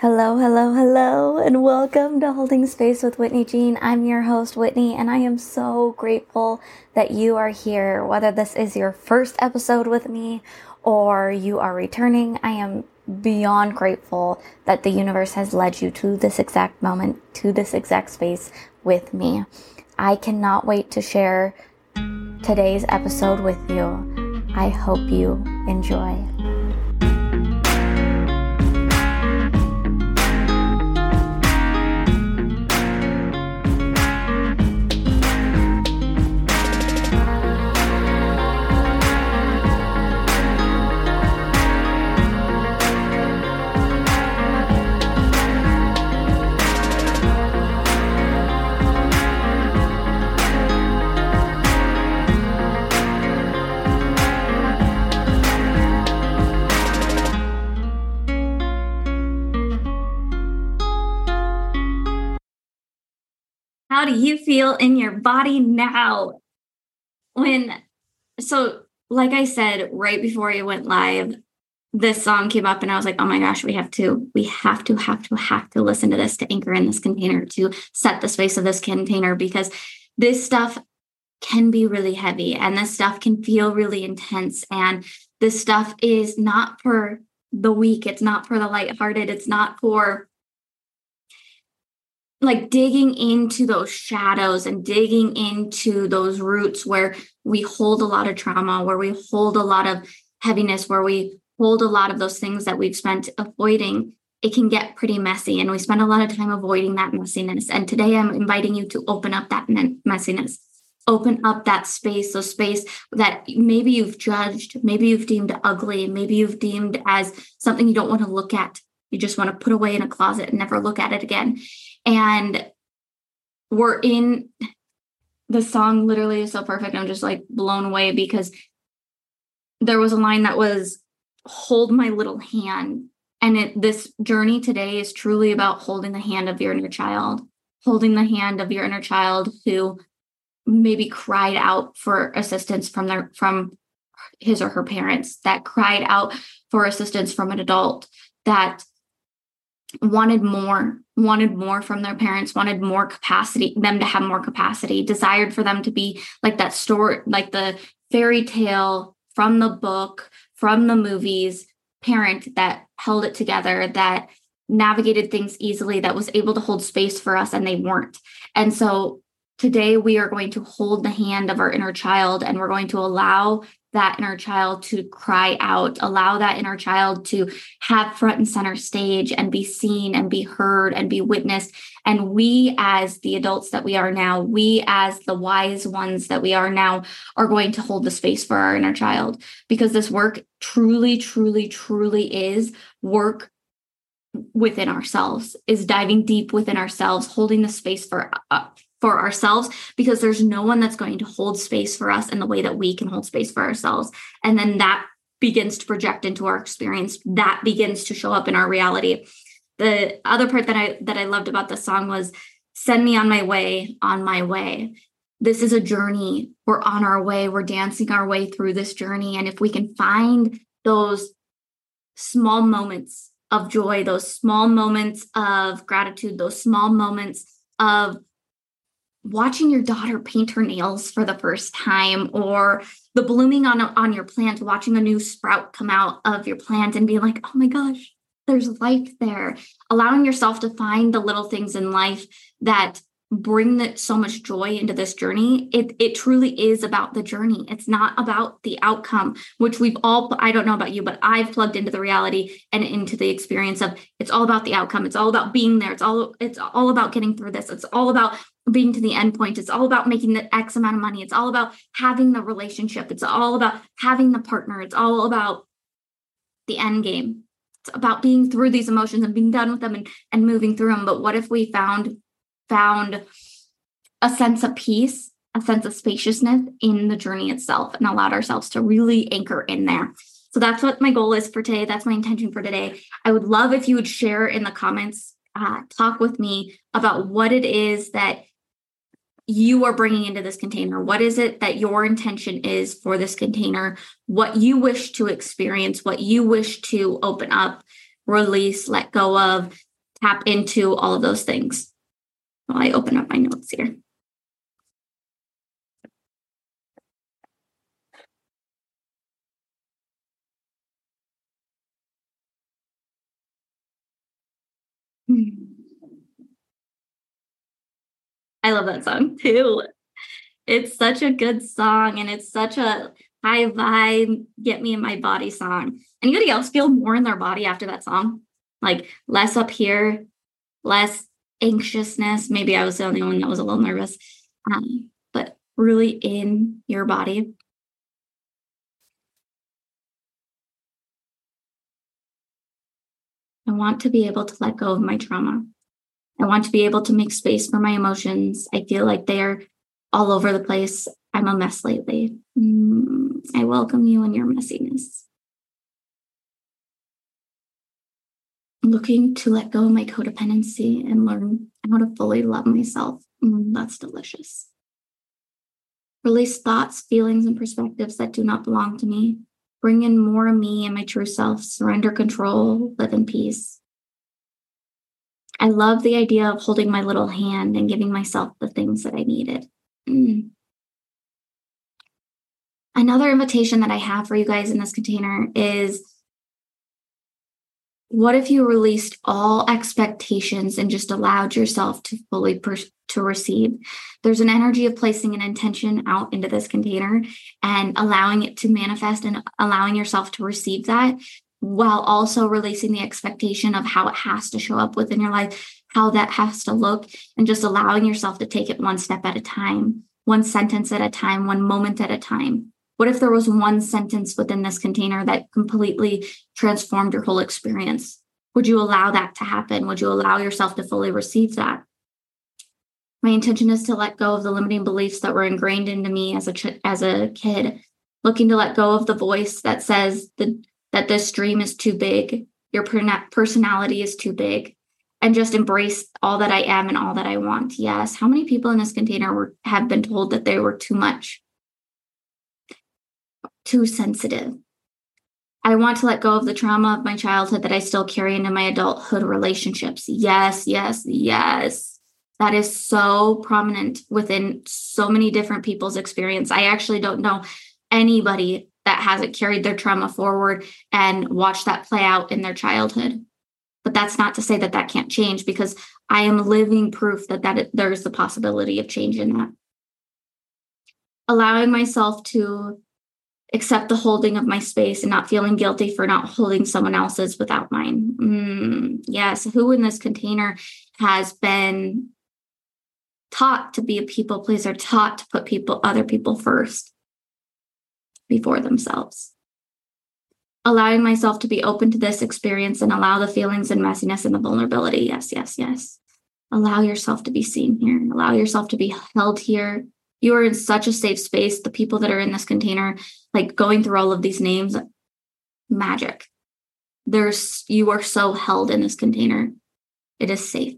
Hello, hello, hello, and welcome to Holding Space with Whitney Jean. I'm your host, Whitney, and I am so grateful that you are here. Whether this is your first episode with me or you are returning, I am beyond grateful that the universe has led you to this exact moment, to this exact space with me. I cannot wait to share today's episode with you. I hope you enjoy. How do you feel in your body now? When, so like I said, right before I went live, this song came up and I was like, oh my gosh, we have to, we have to, have to, have to listen to this to anchor in this container, to set the space of this container because this stuff can be really heavy and this stuff can feel really intense. And this stuff is not for the weak, it's not for the lighthearted, it's not for like digging into those shadows and digging into those roots where we hold a lot of trauma, where we hold a lot of heaviness, where we hold a lot of those things that we've spent avoiding, it can get pretty messy. And we spend a lot of time avoiding that messiness. And today I'm inviting you to open up that messiness, open up that space, so space that maybe you've judged, maybe you've deemed ugly, maybe you've deemed as something you don't want to look at. You just want to put away in a closet and never look at it again. And we're in the song literally is so perfect. I'm just like blown away because there was a line that was hold my little hand. And it, this journey today is truly about holding the hand of your inner child, holding the hand of your inner child who maybe cried out for assistance from their from his or her parents, that cried out for assistance from an adult, that wanted more wanted more from their parents wanted more capacity them to have more capacity desired for them to be like that story like the fairy tale from the book from the movies parent that held it together that navigated things easily that was able to hold space for us and they weren't. And so today we are going to hold the hand of our inner child and we're going to allow that inner child to cry out, allow that inner child to have front and center stage and be seen and be heard and be witnessed. And we, as the adults that we are now, we, as the wise ones that we are now, are going to hold the space for our inner child because this work truly, truly, truly is work within ourselves, is diving deep within ourselves, holding the space for uh, for ourselves because there's no one that's going to hold space for us in the way that we can hold space for ourselves. And then that begins to project into our experience. That begins to show up in our reality. The other part that I that I loved about the song was send me on my way, on my way. This is a journey. We're on our way. We're dancing our way through this journey. And if we can find those small moments of joy, those small moments of gratitude, those small moments of watching your daughter paint her nails for the first time or the blooming on on your plant watching a new sprout come out of your plant and being like oh my gosh there's life there. Allowing yourself to find the little things in life that bring so much joy into this journey it it truly is about the journey. It's not about the outcome which we've all i don't know about you but i've plugged into the reality and into the experience of it's all about the outcome. It's all about being there. It's all it's all about getting through this. It's all about being to the end point it's all about making the x amount of money it's all about having the relationship it's all about having the partner it's all about the end game it's about being through these emotions and being done with them and, and moving through them but what if we found found a sense of peace, a sense of spaciousness in the journey itself, and allowed ourselves to really anchor in there. So that's what my goal is for today. That's my intention for today. I would love if you would share in the comments, uh, talk with me about what it is that you are bringing into this container. What is it that your intention is for this container? What you wish to experience, what you wish to open up, release, let go of, tap into all of those things. While I open up my notes here. Hmm. I love that song too. It's such a good song and it's such a high vibe, get me in my body song. Anybody else feel more in their body after that song? Like less up here, less anxiousness. Maybe I was the only one that was a little nervous, um, but really in your body. I want to be able to let go of my trauma. I want to be able to make space for my emotions. I feel like they're all over the place. I'm a mess lately. Mm, I welcome you in your messiness. Looking to let go of my codependency and learn how to fully love myself. Mm, that's delicious. Release thoughts, feelings, and perspectives that do not belong to me. Bring in more of me and my true self. Surrender control. Live in peace. I love the idea of holding my little hand and giving myself the things that I needed. Mm. Another invitation that I have for you guys in this container is what if you released all expectations and just allowed yourself to fully per- to receive there's an energy of placing an intention out into this container and allowing it to manifest and allowing yourself to receive that while also releasing the expectation of how it has to show up within your life, how that has to look, and just allowing yourself to take it one step at a time, one sentence at a time, one moment at a time. What if there was one sentence within this container that completely transformed your whole experience? Would you allow that to happen? Would you allow yourself to fully receive that? My intention is to let go of the limiting beliefs that were ingrained into me as a ch- as a kid, looking to let go of the voice that says the that this dream is too big, your personality is too big, and just embrace all that I am and all that I want. Yes. How many people in this container were, have been told that they were too much, too sensitive? I want to let go of the trauma of my childhood that I still carry into my adulthood relationships. Yes, yes, yes. That is so prominent within so many different people's experience. I actually don't know anybody that hasn't carried their trauma forward and watched that play out in their childhood. But that's not to say that that can't change because I am living proof that that it, there's the possibility of change in that. Allowing myself to accept the holding of my space and not feeling guilty for not holding someone else's without mine. Mm, yes, who in this container has been taught to be a people pleaser, taught to put people, other people first? Before themselves. Allowing myself to be open to this experience and allow the feelings and messiness and the vulnerability. Yes, yes, yes. Allow yourself to be seen here. Allow yourself to be held here. You are in such a safe space. The people that are in this container, like going through all of these names, magic. There's you are so held in this container. It is safe.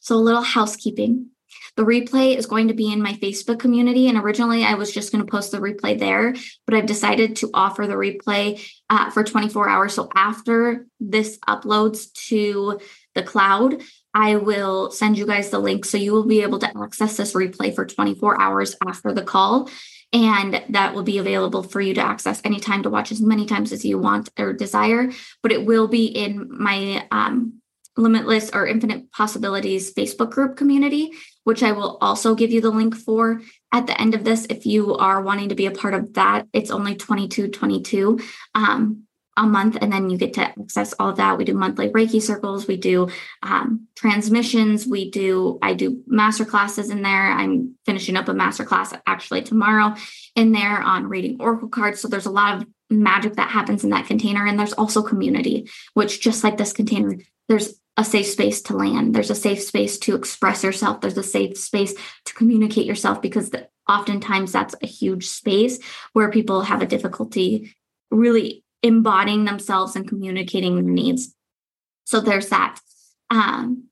So, a little housekeeping. The replay is going to be in my Facebook community. And originally, I was just going to post the replay there, but I've decided to offer the replay uh, for 24 hours. So after this uploads to the cloud, I will send you guys the link. So you will be able to access this replay for 24 hours after the call. And that will be available for you to access anytime to watch as many times as you want or desire. But it will be in my um, Limitless or Infinite Possibilities Facebook group community, which I will also give you the link for at the end of this. If you are wanting to be a part of that, it's only 2222 um, a month, and then you get to access all of that. We do monthly Reiki circles, we do um, transmissions, we do, I do master classes in there. I'm finishing up a master class actually tomorrow in there on reading oracle cards. So there's a lot of magic that happens in that container. And there's also community, which just like this container, there's a safe space to land. There's a safe space to express yourself. There's a safe space to communicate yourself because the, oftentimes that's a huge space where people have a difficulty really embodying themselves and communicating their needs. So there's that. Um,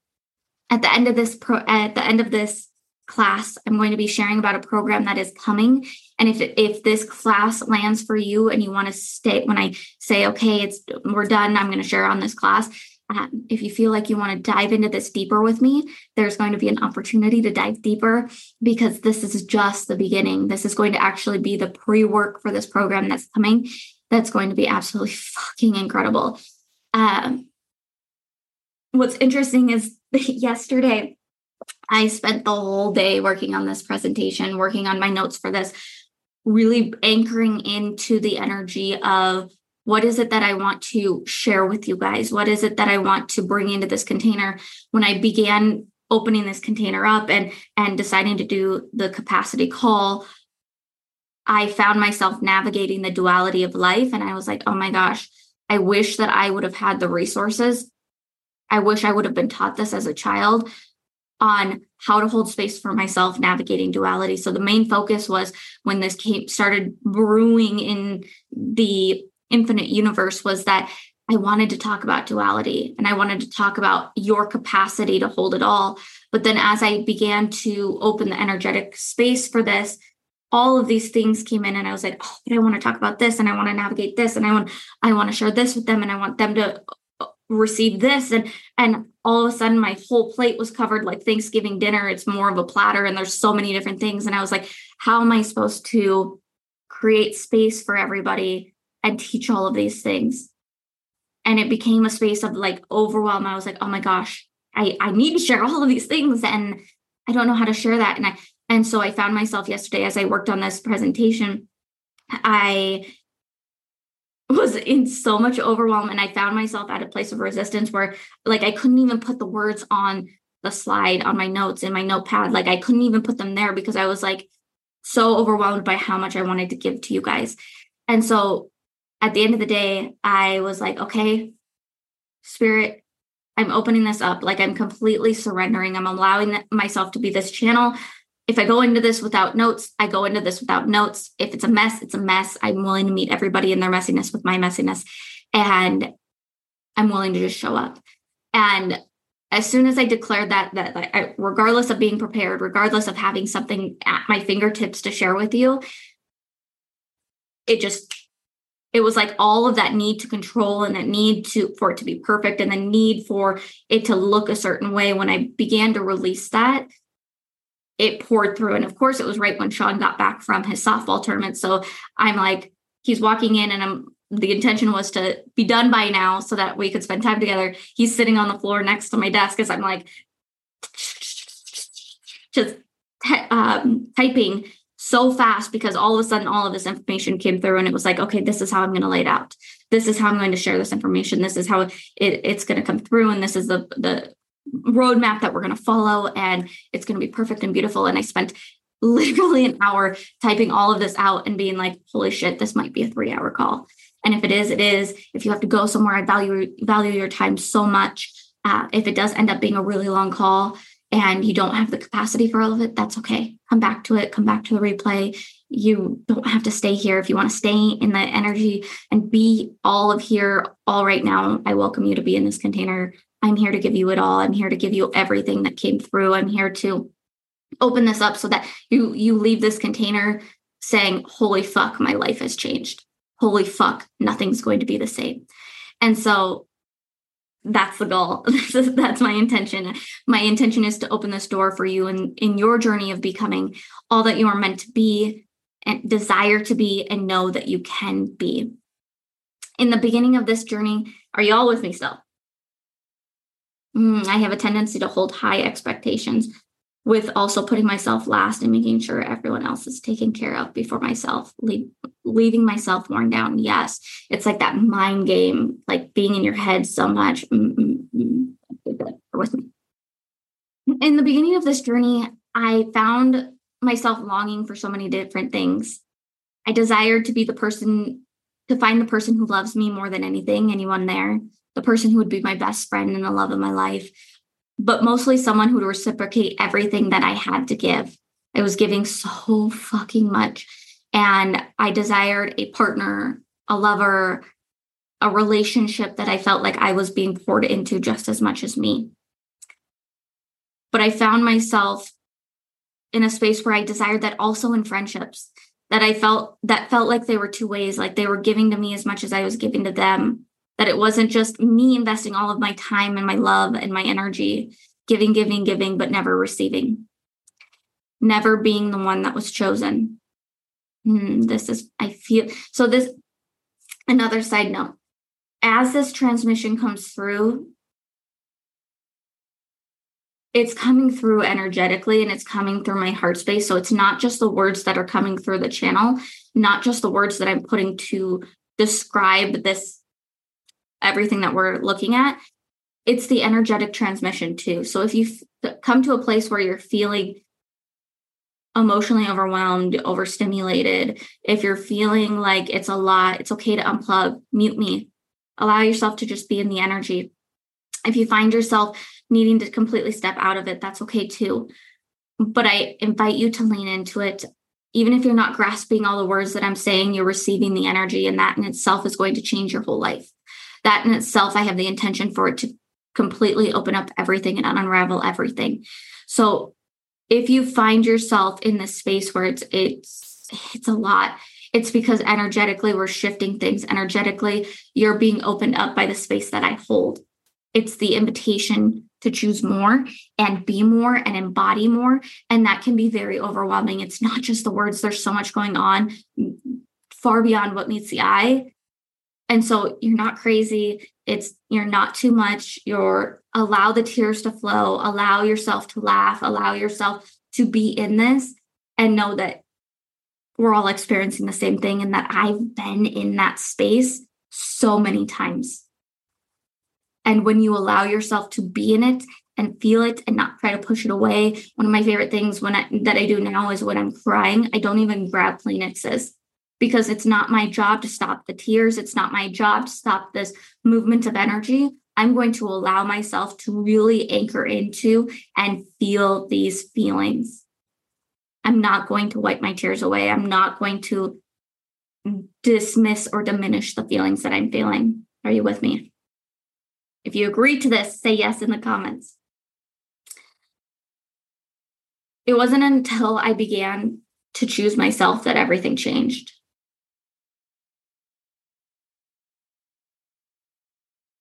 at the end of this pro, at the end of this class, I'm going to be sharing about a program that is coming. And if if this class lands for you and you want to stay, when I say okay, it's we're done, I'm going to share on this class um, if you feel like you want to dive into this deeper with me, there's going to be an opportunity to dive deeper because this is just the beginning. This is going to actually be the pre work for this program that's coming. That's going to be absolutely fucking incredible. Um, what's interesting is yesterday, I spent the whole day working on this presentation, working on my notes for this, really anchoring into the energy of what is it that I want to share with you guys? What is it that I want to bring into this container? When I began opening this container up and and deciding to do the capacity call, I found myself navigating the duality of life and I was like, "Oh my gosh, I wish that I would have had the resources. I wish I would have been taught this as a child on how to hold space for myself navigating duality. So the main focus was when this came started brewing in the infinite universe was that I wanted to talk about duality and I wanted to talk about your capacity to hold it all. But then as I began to open the energetic space for this, all of these things came in and I was like, oh, but I want to talk about this and I want to navigate this and I want I want to share this with them and I want them to uh, receive this and and all of a sudden my whole plate was covered like Thanksgiving dinner. It's more of a platter and there's so many different things. And I was like, how am I supposed to create space for everybody and teach all of these things. And it became a space of like overwhelm. I was like, oh my gosh, I, I need to share all of these things. And I don't know how to share that. And I and so I found myself yesterday as I worked on this presentation, I was in so much overwhelm and I found myself at a place of resistance where like I couldn't even put the words on the slide on my notes in my notepad. Like I couldn't even put them there because I was like so overwhelmed by how much I wanted to give to you guys. And so at the end of the day, I was like, okay, spirit, I'm opening this up. Like I'm completely surrendering. I'm allowing myself to be this channel. If I go into this without notes, I go into this without notes. If it's a mess, it's a mess. I'm willing to meet everybody in their messiness with my messiness. And I'm willing to just show up. And as soon as I declared that, that I, regardless of being prepared, regardless of having something at my fingertips to share with you, it just it was like all of that need to control and that need to for it to be perfect and the need for it to look a certain way. When i began to release that it poured through. And of course it was right when sean got back from his softball tournament. So i'm like he's walking in and i'm the intention was to be done by now so that we could spend time together. He's sitting on the floor next to my desk as i'm like just um, typing so fast because all of a sudden all of this information came through and it was like okay this is how i'm going to lay it out. This is how i'm going to share this information. This is how it, it's going to come through and this is the the roadmap that we're going to follow and it's going to be perfect and beautiful. And i spent literally an hour typing all of this out and being like holy shit this might be a three hour call. And if it is it is. If you have to go somewhere i value value your time so much. Uh, if it does end up being a really long call and you don't have the capacity for all of it, that's okay. Come back to it, come back to the replay. You don't have to stay here. If you want to stay in the energy and be all of here, all right now, I welcome you to be in this container. I'm here to give you it all. I'm here to give you everything that came through. I'm here to open this up so that you you leave this container saying, "Holy fuck, my life has changed. Holy fuck, nothing's going to be the same." And so that's the goal. That's my intention. My intention is to open this door for you in in your journey of becoming all that you are meant to be and desire to be and know that you can be. In the beginning of this journey are you all with me still? Mm, i have a tendency to hold high expectations with also putting myself last and making sure everyone else is taken care of before myself leave, leaving myself worn down. Yes it's like that mind game like being in your head so much. With me in the beginning of this journey i found myself longing for so many different things. I desired to be the person to find the person who loves me more than anything anyone there the person who would be my best friend and the love of my life but mostly someone who would reciprocate everything that I had to give. I was giving so fucking much. And I desired a partner, a lover, a relationship that I felt like I was being poured into just as much as me. But I found myself in a space where I desired that also in friendships that I felt that felt like they were two ways, like they were giving to me as much as I was giving to them that it wasn't just me investing all of my time and my love and my energy, giving, giving, giving, but never receiving, never being the one that was chosen. Hmm, this is, I feel so. This, another side note, as this transmission comes through, it's coming through energetically and it's coming through my heart space. So it's not just the words that are coming through the channel, not just the words that I'm putting to describe this everything that we're looking at. It's the energetic transmission too. So if you f- come to a place where you're feeling emotionally overwhelmed, overstimulated, if you're feeling like it's a lot, it's okay to unplug, mute me, allow yourself to just be in the energy. If you find yourself needing to completely step out of it, that's okay too. But I invite you to lean into it. Even if you're not grasping all the words that I'm saying, you're receiving the energy, and that in itself is going to change your whole life. That in itself, I have the intention for it to completely open up everything and unravel everything. So if you find yourself in this space where it's it's it's a lot, it's because energetically we're shifting things. Energetically, you're being opened up by the space that I hold. It's the invitation to choose more and be more and embody more. And that can be very overwhelming. It's not just the words, there's so much going on mm, far beyond what meets the eye. And so you're not crazy. It's you're not too much. You're allow the tears to flow, allow yourself to laugh, allow yourself to be in this and know that we're all experiencing the same thing and that I've been in that space so many times. And when you allow yourself to be in it and feel it and not try to push it away, one of my favorite things when I, that I do now is when I'm crying, I don't even grab Kleenexes because it's not my job to stop the tears. It's not my job to stop this movement of energy. I'm going to allow myself to really anchor into and feel these feelings. I'm not going to wipe my tears away. I'm not going to dismiss or diminish the feelings that I'm feeling. Are you with me? If you agree to this, say yes in the comments. It wasn't until I began to choose myself that everything changed.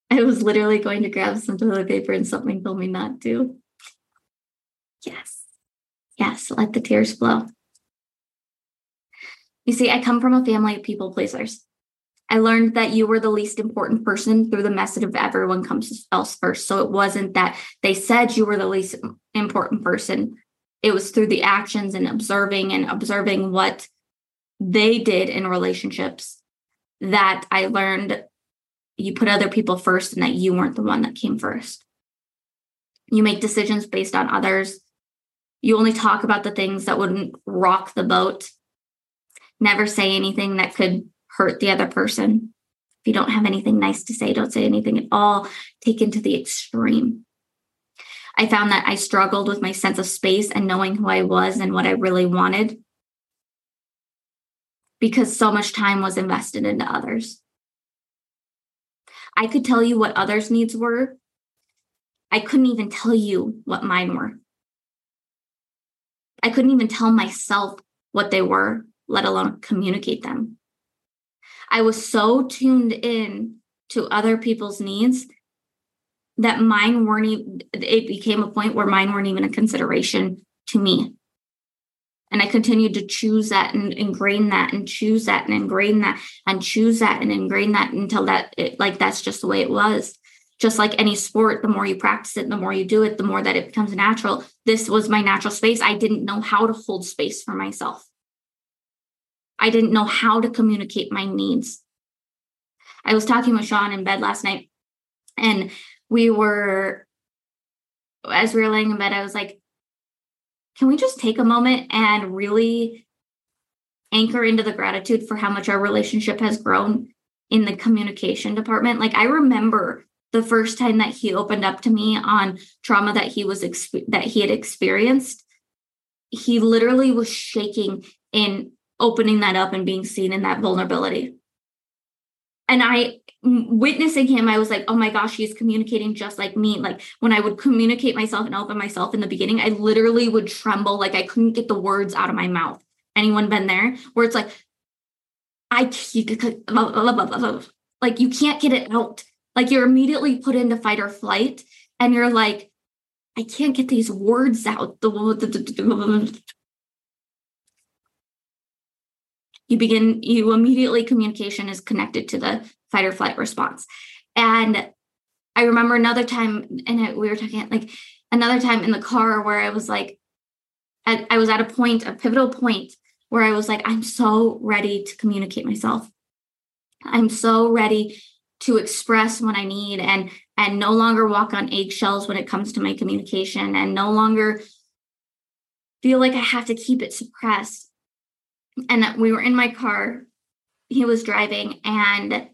I was literally going to grab some toilet paper and something told me not to. Yes. Yes, let the tears flow. You see, I come from a family of people pleasers. I learned that you were the least important person through the message of everyone comes else first. So it wasn't that they said you were the least important person. It was through the actions and observing and observing what they did in relationships that I learned you put other people first and that you weren't the one that came first. You make decisions based on others. You only talk about the things that wouldn't rock the boat. Never say anything that could hurt the other person. If you don't have anything nice to say, don't say anything at all. Take it to the extreme. I found that I struggled with my sense of space and knowing who I was and what I really wanted because so much time was invested into others. I could tell you what others' needs were. I couldn't even tell you what mine were. I couldn't even tell myself what they were, let alone communicate them. I was so tuned in to other people's needs that mine weren't it became a point where mine weren't even a consideration to me. And I continued to choose that and ingrain that and choose that and ingrain that and choose that and ingrain that until that, it, like, that's just the way it was. Just like any sport, the more you practice it, the more you do it, the more that it becomes natural. This was my natural space. I didn't know how to hold space for myself. I didn't know how to communicate my needs. I was talking with Sean in bed last night, and we were, as we were laying in bed, I was like, can we just take a moment and really anchor into the gratitude for how much our relationship has grown in the communication department? Like, I remember the first time that he opened up to me on trauma that he was exp- that he had experienced he literally was shaking in opening that up and being seen in that vulnerability. And I, witnessing him, I was like, oh my gosh, he's communicating just like me. Like when I would communicate myself and open myself in the beginning, I literally would tremble, like I couldn't get the words out of my mouth. Anyone been there? Where it's like, I like you can't get it out. Like you're immediately put into fight or flight and you're like, I can't get these words out. You begin, you immediately communication is connected to the fight or flight response. And I remember another time, and we were talking like another time in the car where I was like, at, I was at a point, a pivotal point where I was like, I'm so ready to communicate myself. I'm so ready to express what I need and and no longer walk on eggshells when it comes to my communication and no longer feel like I have to keep it suppressed. And we were in my car, he was driving, and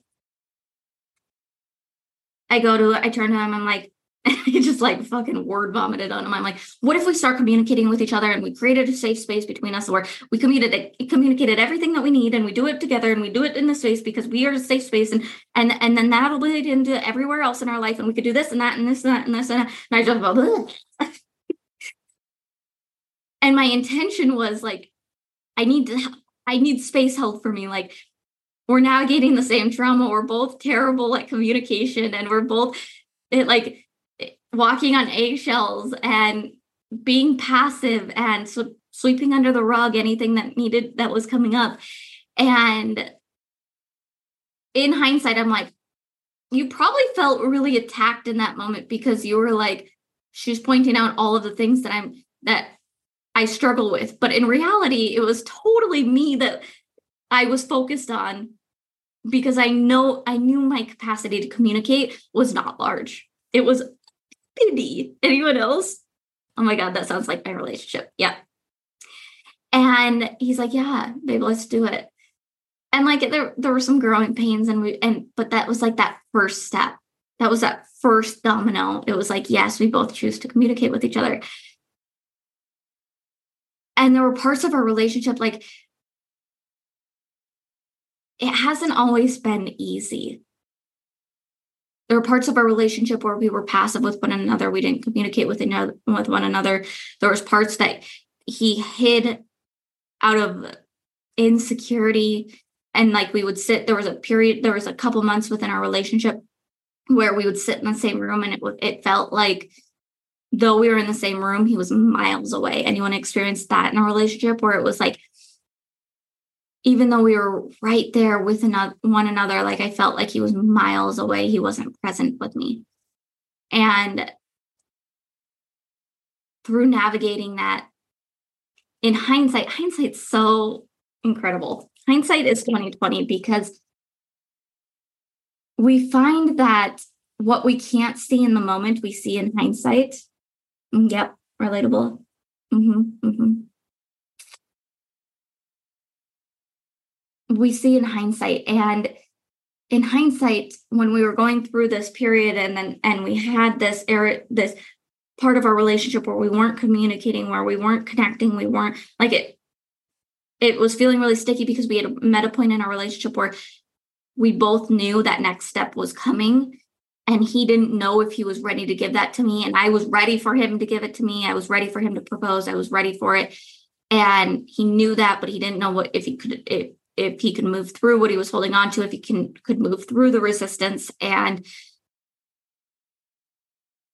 I go to I turn to him, I'm like, he just like fucking word vomited on him. I'm like, what if we start communicating with each other and we created a safe space between us where we communicated communicated everything that we need and we do it together and we do it in the space because we are a safe space and and and then that'll lead into everywhere else in our life and we could do this and that and this and that and this and, that. and I just go, and my intention was like, I need to I need space held for me. Like we're navigating the same trauma. We're both terrible at communication and we're both it like eh, walking on eggshells and being passive and sw- sweeping under the rug anything that needed that was coming up and in hindsight i'm like you probably felt really attacked in that moment because you were like she's pointing out all of the things that i'm that i struggle with but in reality it was totally me that i was focused on because i know i knew my capacity to communicate was not large it was Pity. Anyone else? Oh my God, that sounds like my relationship. Yeah. And he's like, Yeah, babe, let's do it. And like there, there were some growing pains, and we and but that was like that first step. That was that first domino. It was like, yes, we both choose to communicate with each other. And there were parts of our relationship, like it hasn't always been easy. There were parts of our relationship where we were passive with one another. We didn't communicate with another with one another. There was parts that he hid out of insecurity and like we would sit there was a period there was a couple months within our relationship where we would sit in the same room and it it felt like though we were in the same room he was miles away anyone experienced that in a relationship where it was like even though we were right there with another, one another, like I felt like he was miles away. He wasn't present with me. And through navigating that, in hindsight, hindsight's so incredible. Hindsight is 2020 because we find that what we can't see in the moment, we see in hindsight. Yep, relatable. Mm-hmm, mm-hmm. we see in hindsight and in hindsight when we were going through this period and then and we had this era this part of our relationship where we weren't communicating where we weren't connecting we weren't like it it was feeling really sticky because we had met a point in our relationship where we both knew that next step was coming and he didn't know if he was ready to give that to me and i was ready for him to give it to me i was ready for him to propose i was ready for it and he knew that but he didn't know what if he could if if he could move through what he was holding on to, if he can could move through the resistance. And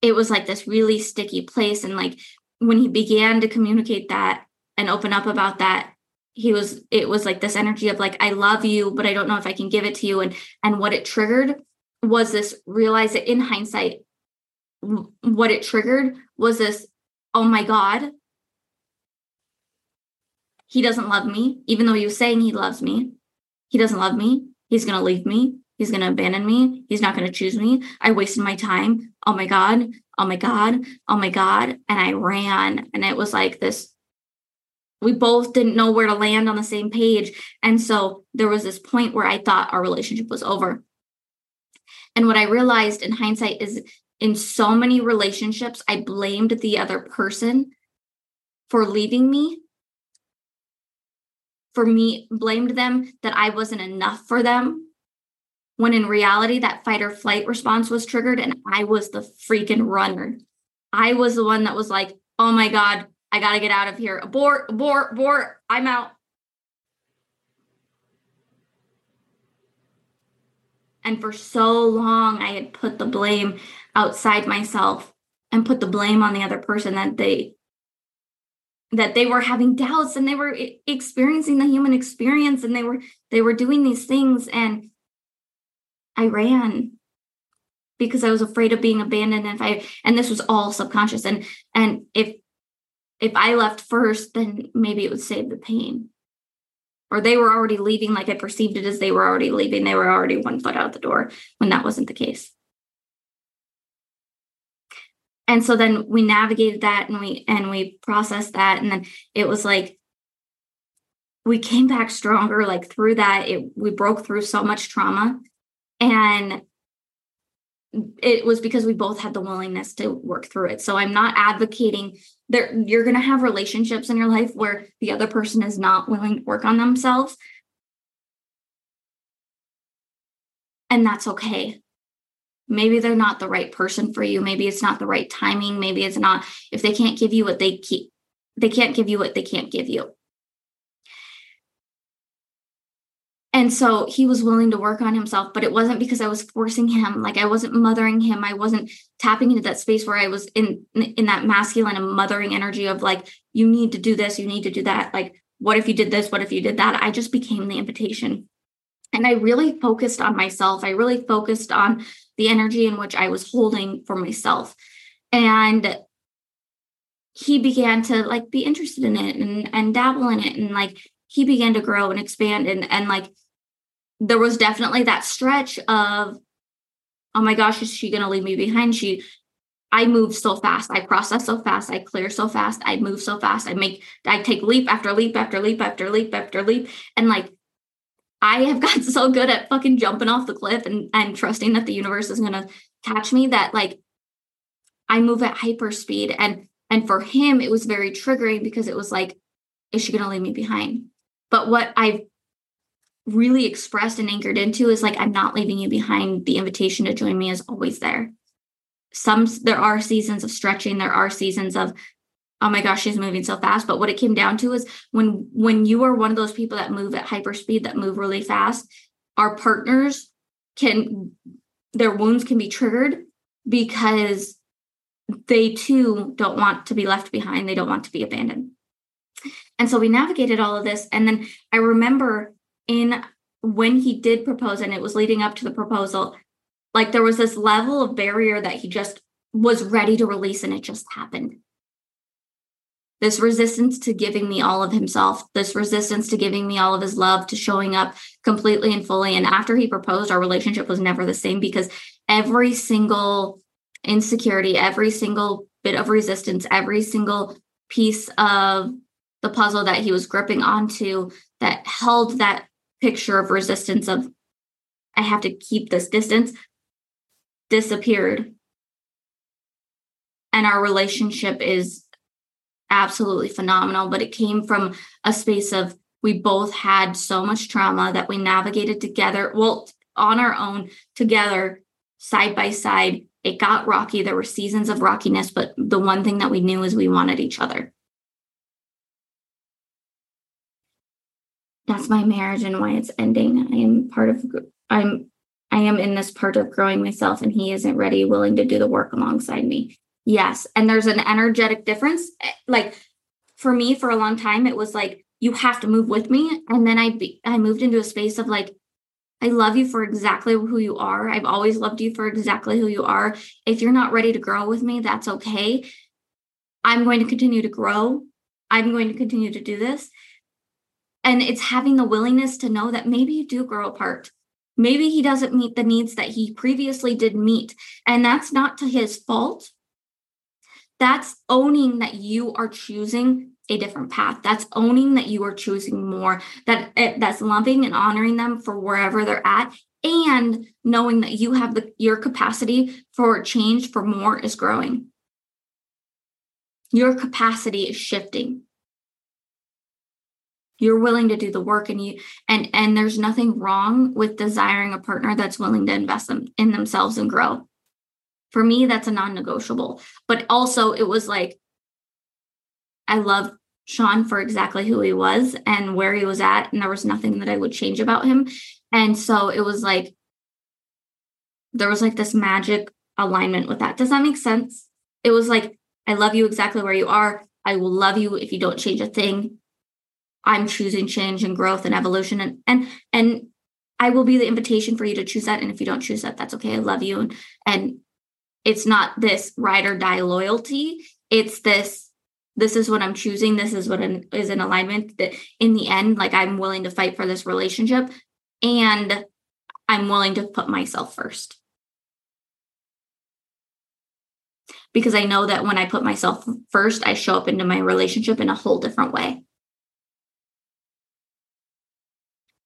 it was like this really sticky place. And like when he began to communicate that and open up about that, he was it was like this energy of like, I love you, but I don't know if I can give it to you. And and what it triggered was this realize that in hindsight, what it triggered was this, oh my God, he doesn't love me, even though he was saying he loves me. He doesn't love me. He's going to leave me. He's going to abandon me. He's not going to choose me. I wasted my time. Oh my God. Oh my God. Oh my God. And I ran. And it was like this. We both didn't know where to land on the same page. And so there was this point where I thought our relationship was over. And what I realized in hindsight is in so many relationships, I blamed the other person for leaving me for me blamed them that I wasn't enough for them. When in reality, that fight or flight response was triggered and I was the freaking runner. I was the one that was like, oh my God, I got to get out of here. Abort, abort, abort. I'm out. And for so long, I had put the blame outside myself and put the blame on the other person that they that they were having doubts and they were experiencing the human experience and they were they were doing these things. And i ran because i was afraid of being abandoned. And if i and this was all subconscious. And and if if i left first then maybe it would save the pain or they were already leaving like i perceived it as they were already leaving. They were already one foot out the door when that wasn't the case. And so then we navigated that and we and we processed that. And then it was like we came back stronger like through that. It we broke through so much trauma. And it was because we both had the willingness to work through it. So i'm not advocating that you're going to have relationships in your life where the other person is not willing to work on themselves. And that's okay. Maybe they're not the right person for you. Maybe it's not the right timing. Maybe it's not if they can't give you what they keep they can't give you what they can't give you and so he was willing to work on himself but it wasn't because i was forcing him like i wasn't mothering him i wasn't tapping into that space where i was in in that masculine and mothering energy of like you need to do this you need to do that like what if you did this what if you did that i just became the invitation and I really focused on myself. I really focused on the energy in which I was holding for myself. And he began to like be interested in it and, and dabble in it. And like he began to grow and expand. And, and like there was definitely that stretch of, oh my gosh, is she going to leave me behind? She, I move so fast. I process so fast. I clear so fast. I move so fast. I make, I take leap after leap after leap after leap after leap. And like I have gotten so good at fucking jumping off the cliff and, and trusting that the universe is going to catch me that like I move at hyper speed. And, and for him, it was very triggering because it was like, is she going to leave me behind? But what I've really expressed and anchored into is like, I'm not leaving you behind. The invitation to join me is always there. Some, there are seasons of stretching. There are seasons of oh my gosh she's moving so fast but what it came down to is when when you are one of those people that move at hyper speed that move really fast our partners can their wounds can be triggered because they too don't want to be left behind they don't want to be abandoned and so we navigated all of this and then i remember in when he did propose and it was leading up to the proposal like there was this level of barrier that he just was ready to release and it just happened this resistance to giving me all of himself, this resistance to giving me all of his love, to showing up completely and fully. And after he proposed, our relationship was never the same because every single insecurity, every single bit of resistance, every single piece of the puzzle that he was gripping onto that held that picture of resistance of, I have to keep this distance, disappeared. And our relationship is absolutely phenomenal, but it came from a space of we both had so much trauma that we navigated together, well, on our own, together, side by side. It got rocky. There were seasons of rockiness, but the one thing that we knew is we wanted each other. That's my marriage and why it's ending. I am part of I'm I am in this part of growing myself and he isn't ready, willing to do the work alongside me. Yes. And there's an energetic difference. Eh, like for me, for a long time, it was like, you have to move with me. And then I be, I moved into a space of like, I love you for exactly who you are. I've always loved you for exactly who you are. If you're not ready to grow with me, that's okay. I'm going to continue to grow. I'm going to continue to do this. And it's having the willingness to know that maybe you do grow apart. Maybe he doesn't meet the needs that he previously did meet. And that's not to his fault. That's owning that you are choosing a different path. That's owning that you are choosing more that eh, that's loving and honoring them for wherever they're at. And knowing that you have the your capacity for change for more is growing. Your capacity is shifting you're willing to do the work and you and and there's nothing wrong with desiring a partner that's willing to invest them in themselves and grow for me that's a non-negotiable but also it was like i love sean for exactly who he was and where he was at and there was nothing that i would change about him and so it was like there was like this magic alignment with that. Does that make sense? It was like, I love you exactly where you are. I will love you if you don't change a thing. I'm choosing change and growth and evolution and and and I will be the invitation for you to choose that. And if you don't choose that, that's okay. I love you. And, and it's not this ride or die loyalty. It's this, this is what I'm choosing. This is what is in alignment that in the end, like I'm willing to fight for this relationship and I'm willing to put myself first. Because I know that when I put myself first, I show up into my relationship in a whole different way.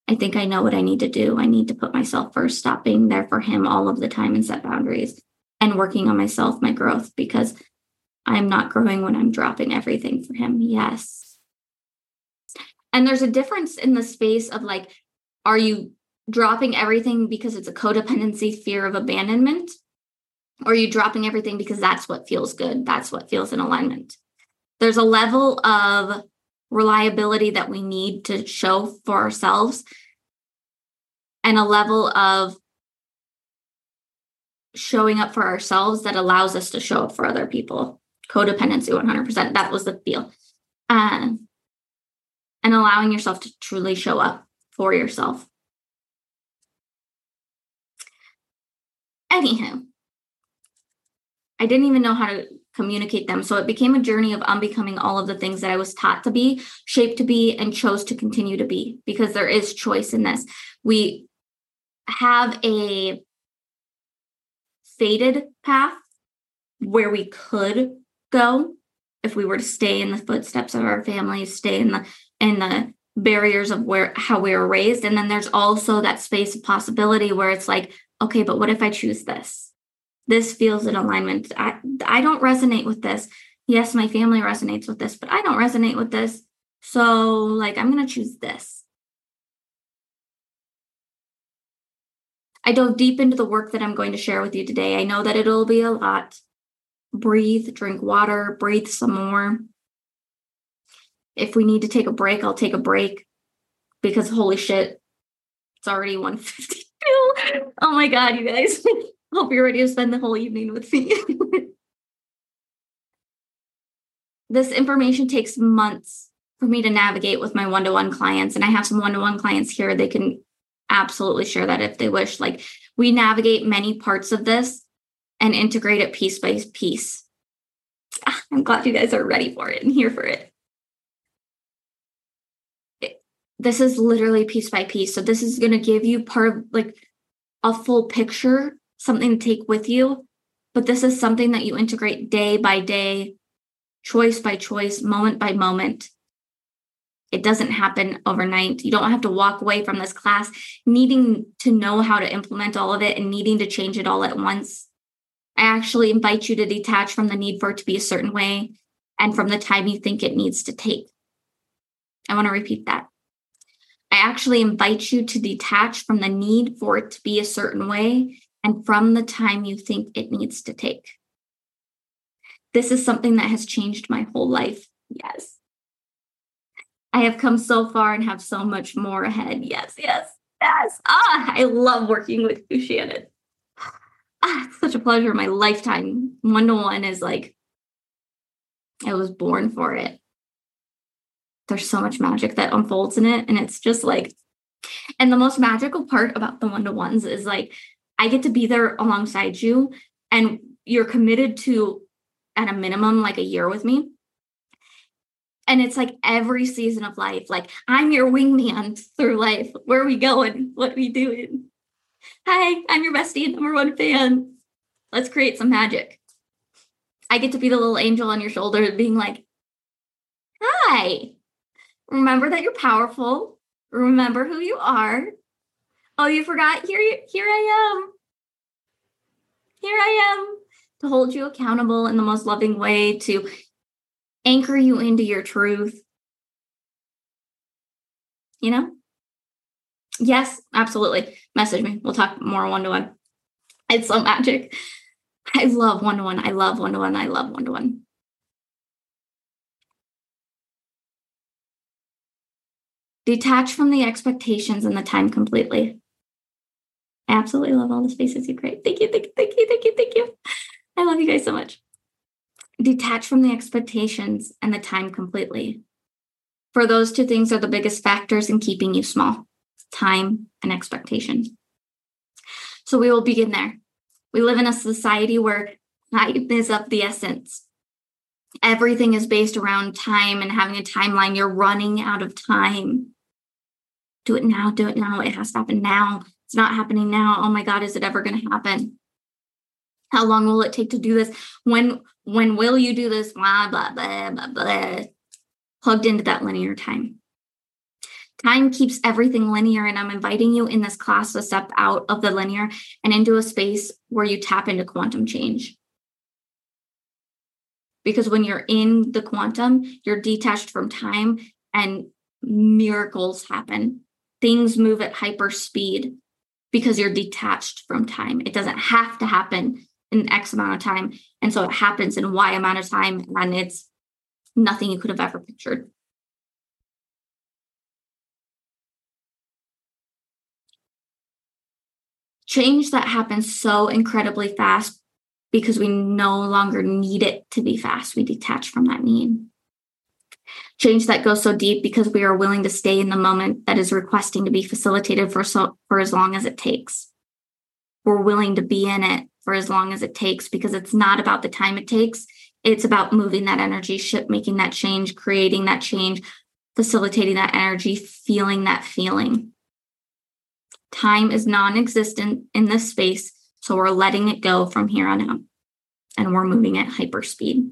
I think I know what I need to do. I need to put myself first, stop being there for him all of the time and set boundaries and working on myself, my growth, because I'm not growing when I'm dropping everything for him. Yes. And there's a difference in the space of like, are you dropping everything because it's a codependency fear of abandonment? Or are you dropping everything because that's what feels good? That's what feels in alignment. There's a level of reliability that we need to show for ourselves and a level of showing up for ourselves that allows us to show up for other people. Codependency 100% that was the feel um, and allowing yourself to truly show up for yourself. Anywho i didn't even know how to communicate them. So it became a journey of unbecoming all of the things that I was taught to be, shaped to be, and chose to continue to be because there is choice in this. We have a faded path where we could go if we were to stay in the footsteps of our families, stay in the in the barriers of where how we were raised. And then there's also that space of possibility where it's like, okay, but what if I choose this? This feels in alignment. I, I don't resonate with this. Yes, my family resonates with this, but I don't resonate with this. So, like, I'm going to choose this. I dove deep into the work that I'm going to share with you today. I know that it'll be a lot. Breathe, drink water, breathe some more. If we need to take a break, I'll take a break because holy shit, it's already 152. Oh my God, you guys. Hope you're ready to spend the whole evening with me. this information takes months for me to navigate with my one-to-one clients and i have some one-to-one clients here they can absolutely share that if they wish like we navigate many parts of this and integrate it piece by piece ah, i'm glad you guys are ready for it and here for it. it this is literally piece by piece so this is going to give you part of like a full picture something to take with you, but this is something that you integrate day by day, choice by choice, moment by moment. It doesn't happen overnight. You don't have to walk away from this class needing to know how to implement all of it and needing to change it all at once. I actually invite you to detach from the need for it to be a certain way and from the time you think it needs to take. I want to repeat that. I actually invite you to detach from the need for it to be a certain way and from the time you think it needs to take. This is something that has changed my whole life. Yes. I have come so far and have so much more ahead. Yes, yes, yes. Ah, I love working with you, Shannon. Ah, it's such a pleasure. My lifetime one to one is like, I was born for it. There's so much magic that unfolds in it. And it's just like, and the most magical part about the one to ones is like, I get to be there alongside you and you're committed to at a minimum like a year with me. And it's like every season of life, like I'm your wingman through life. Where are we going? What are we doing? Hi, I'm your bestie and number one fan. Let's create some magic. I get to be the little angel on your shoulder being like, Hi, remember that you're powerful. Remember who you are. Oh, you forgot? Here, here I am. Here I am to hold you accountable in the most loving way, to anchor you into your truth. You know? Yes, absolutely. Message me. We'll talk more one to one. It's so magic. I love one to one. I love one to one. I love one to one. Detach from the expectations and the time completely. Absolutely love all the spaces you create. Thank you, thank you, thank you, thank you, thank you. I love you guys so much. Detach from the expectations and the time completely. For those two things are the biggest factors in keeping you small time and expectation. So we will begin there. We live in a society where time is of the essence. Everything is based around time and having a timeline. You're running out of time. Do it now, do it now. It has to happen now. It's not happening now. Oh my God, is it ever going to happen? How long will it take to do this? When when will you do this? Blah blah blah blah blah. Plugged into that linear time. Time keeps everything linear, and I'm inviting you in this class to step out of the linear and into a space where you tap into quantum change. Because when you're in the quantum, you're detached from time and miracles happen. Things move at hyper speed because you're detached from time. It doesn't have to happen in X amount of time. And so it happens in Y amount of time, and it's nothing you could have ever pictured. change that happens so incredibly fast because we no longer need it to be fast. We detach from that need. Change that goes so deep because we are willing to stay in the moment that is requesting to be facilitated for so for as long as it takes. We're willing to be in it for as long as it takes because it's not about the time it takes. It's about moving that energy ship, making that change, creating that change, facilitating that energy, feeling that feeling. Time is non existent in this space, so we're letting it go from here on out and we're moving at hyperspeed.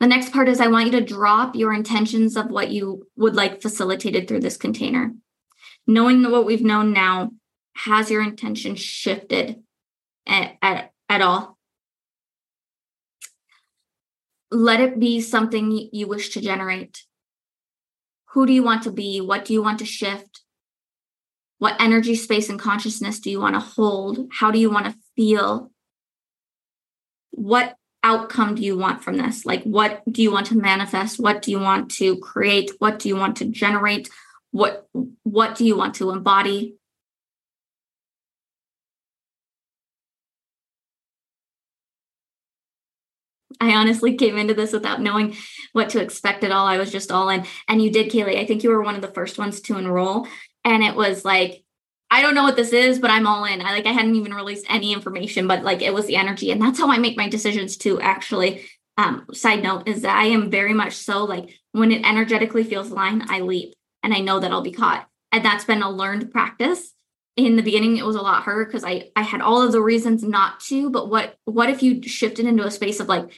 The next part is I want you to drop your intentions of what you would like facilitated through this container. Knowing that what we've known now, has your intention shifted at, at, at all? Let it be something you wish to generate. Who do you want to be? What do you want to shift? What energy, space, and consciousness do you want to hold? How do you want to feel? What outcome do you want from this? Like, what do you want to manifest? What do you want to create? What do you want to generate? What what do you want to embody? I honestly came into this without knowing what to expect at all. I was just all in. And you did, Kaylee. I think you were one of the first ones to enroll and it was like I don't know what this is, but I'm all in. I like I hadn't even released any information, but like it was the energy. And that's how I make my decisions too, actually. Um, side note is that I am very much so like when it energetically feels line, I leap and I know that I'll be caught. And that's been a learned practice. In the beginning, it was a lot harder because I I had all of the reasons not to. But what what if you shifted into a space of like,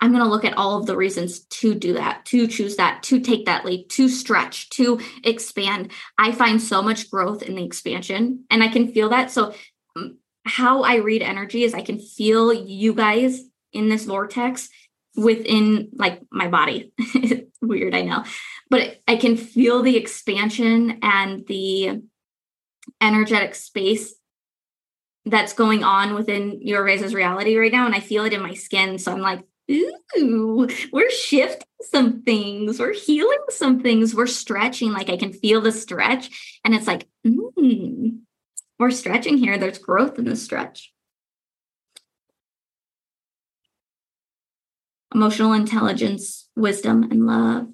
I'm going to look at all of the reasons to do that, to choose that, to take that leap, to stretch, to expand. I find so much growth in the expansion and I can feel that. So, um, how I read energy is I can feel you guys in this vortex within like my body. Weird, I know, but I can feel the expansion and the energetic space that's going on within your Rais's reality right now. And I feel it in my skin. So I'm like, ooh, we're shifting some things, we're healing some things, we're stretching. Like I can feel the stretch, and it's like, mm, we're stretching here. There's growth in the stretch. Emotional intelligence, wisdom, and love.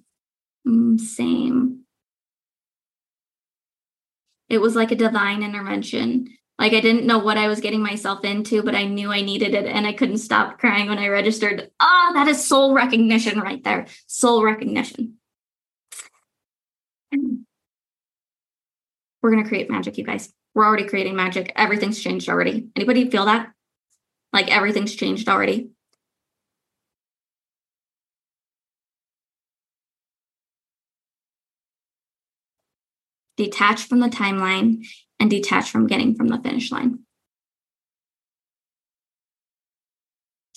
Mm, same. It was like a divine intervention. Like I didn't know what I was getting myself into, but I knew I needed it and I couldn't stop crying when I registered. Ah, oh, that is soul recognition right there. Soul recognition. We're going to create magic, you guys. We're already creating magic. Everything's changed already. Anybody feel that? Like everything's changed already. Detach from the timeline and detach from getting from the finish line.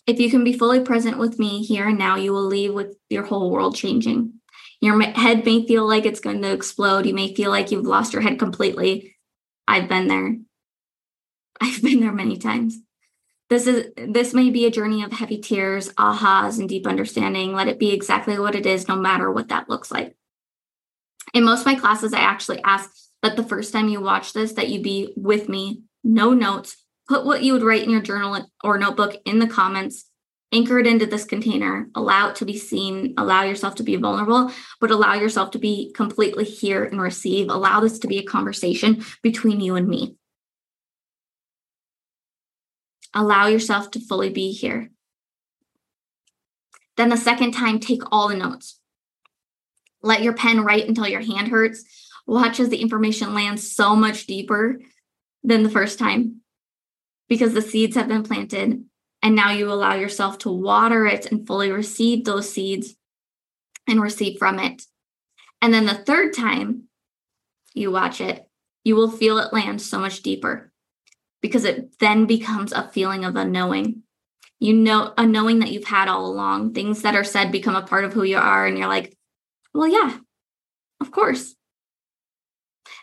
If you can be fully present with me here and now, you will leave with your whole world changing. Your head may feel like it's going to explode. You may feel like you've lost your head completely. I've been there. I've been there many times. This is this may be a journey of heavy tears, ahas, and deep understanding. Let it be exactly what it is, no matter what that looks like. In most of my classes, I actually ask that the first time you watch this that you be with me, no notes, put what you would write in your journal or notebook in the comments, anchor it into this container, allow it to be seen, allow yourself to be vulnerable, but allow yourself to be completely here and receive. Allow this to be a conversation between you and me. Allow yourself to fully be here. Then the second time, take all the notes. Let your pen write until your hand hurts. Watch as the information lands so much deeper than the first time because the seeds have been planted and now you allow yourself to water it and fully receive those seeds and receive from it. And then the third time you watch it, you will feel it land so much deeper because it then becomes a feeling of a knowing. You know, a knowing that you've had all along. Things that are said become a part of who you are. And you're like, well, yeah, of course.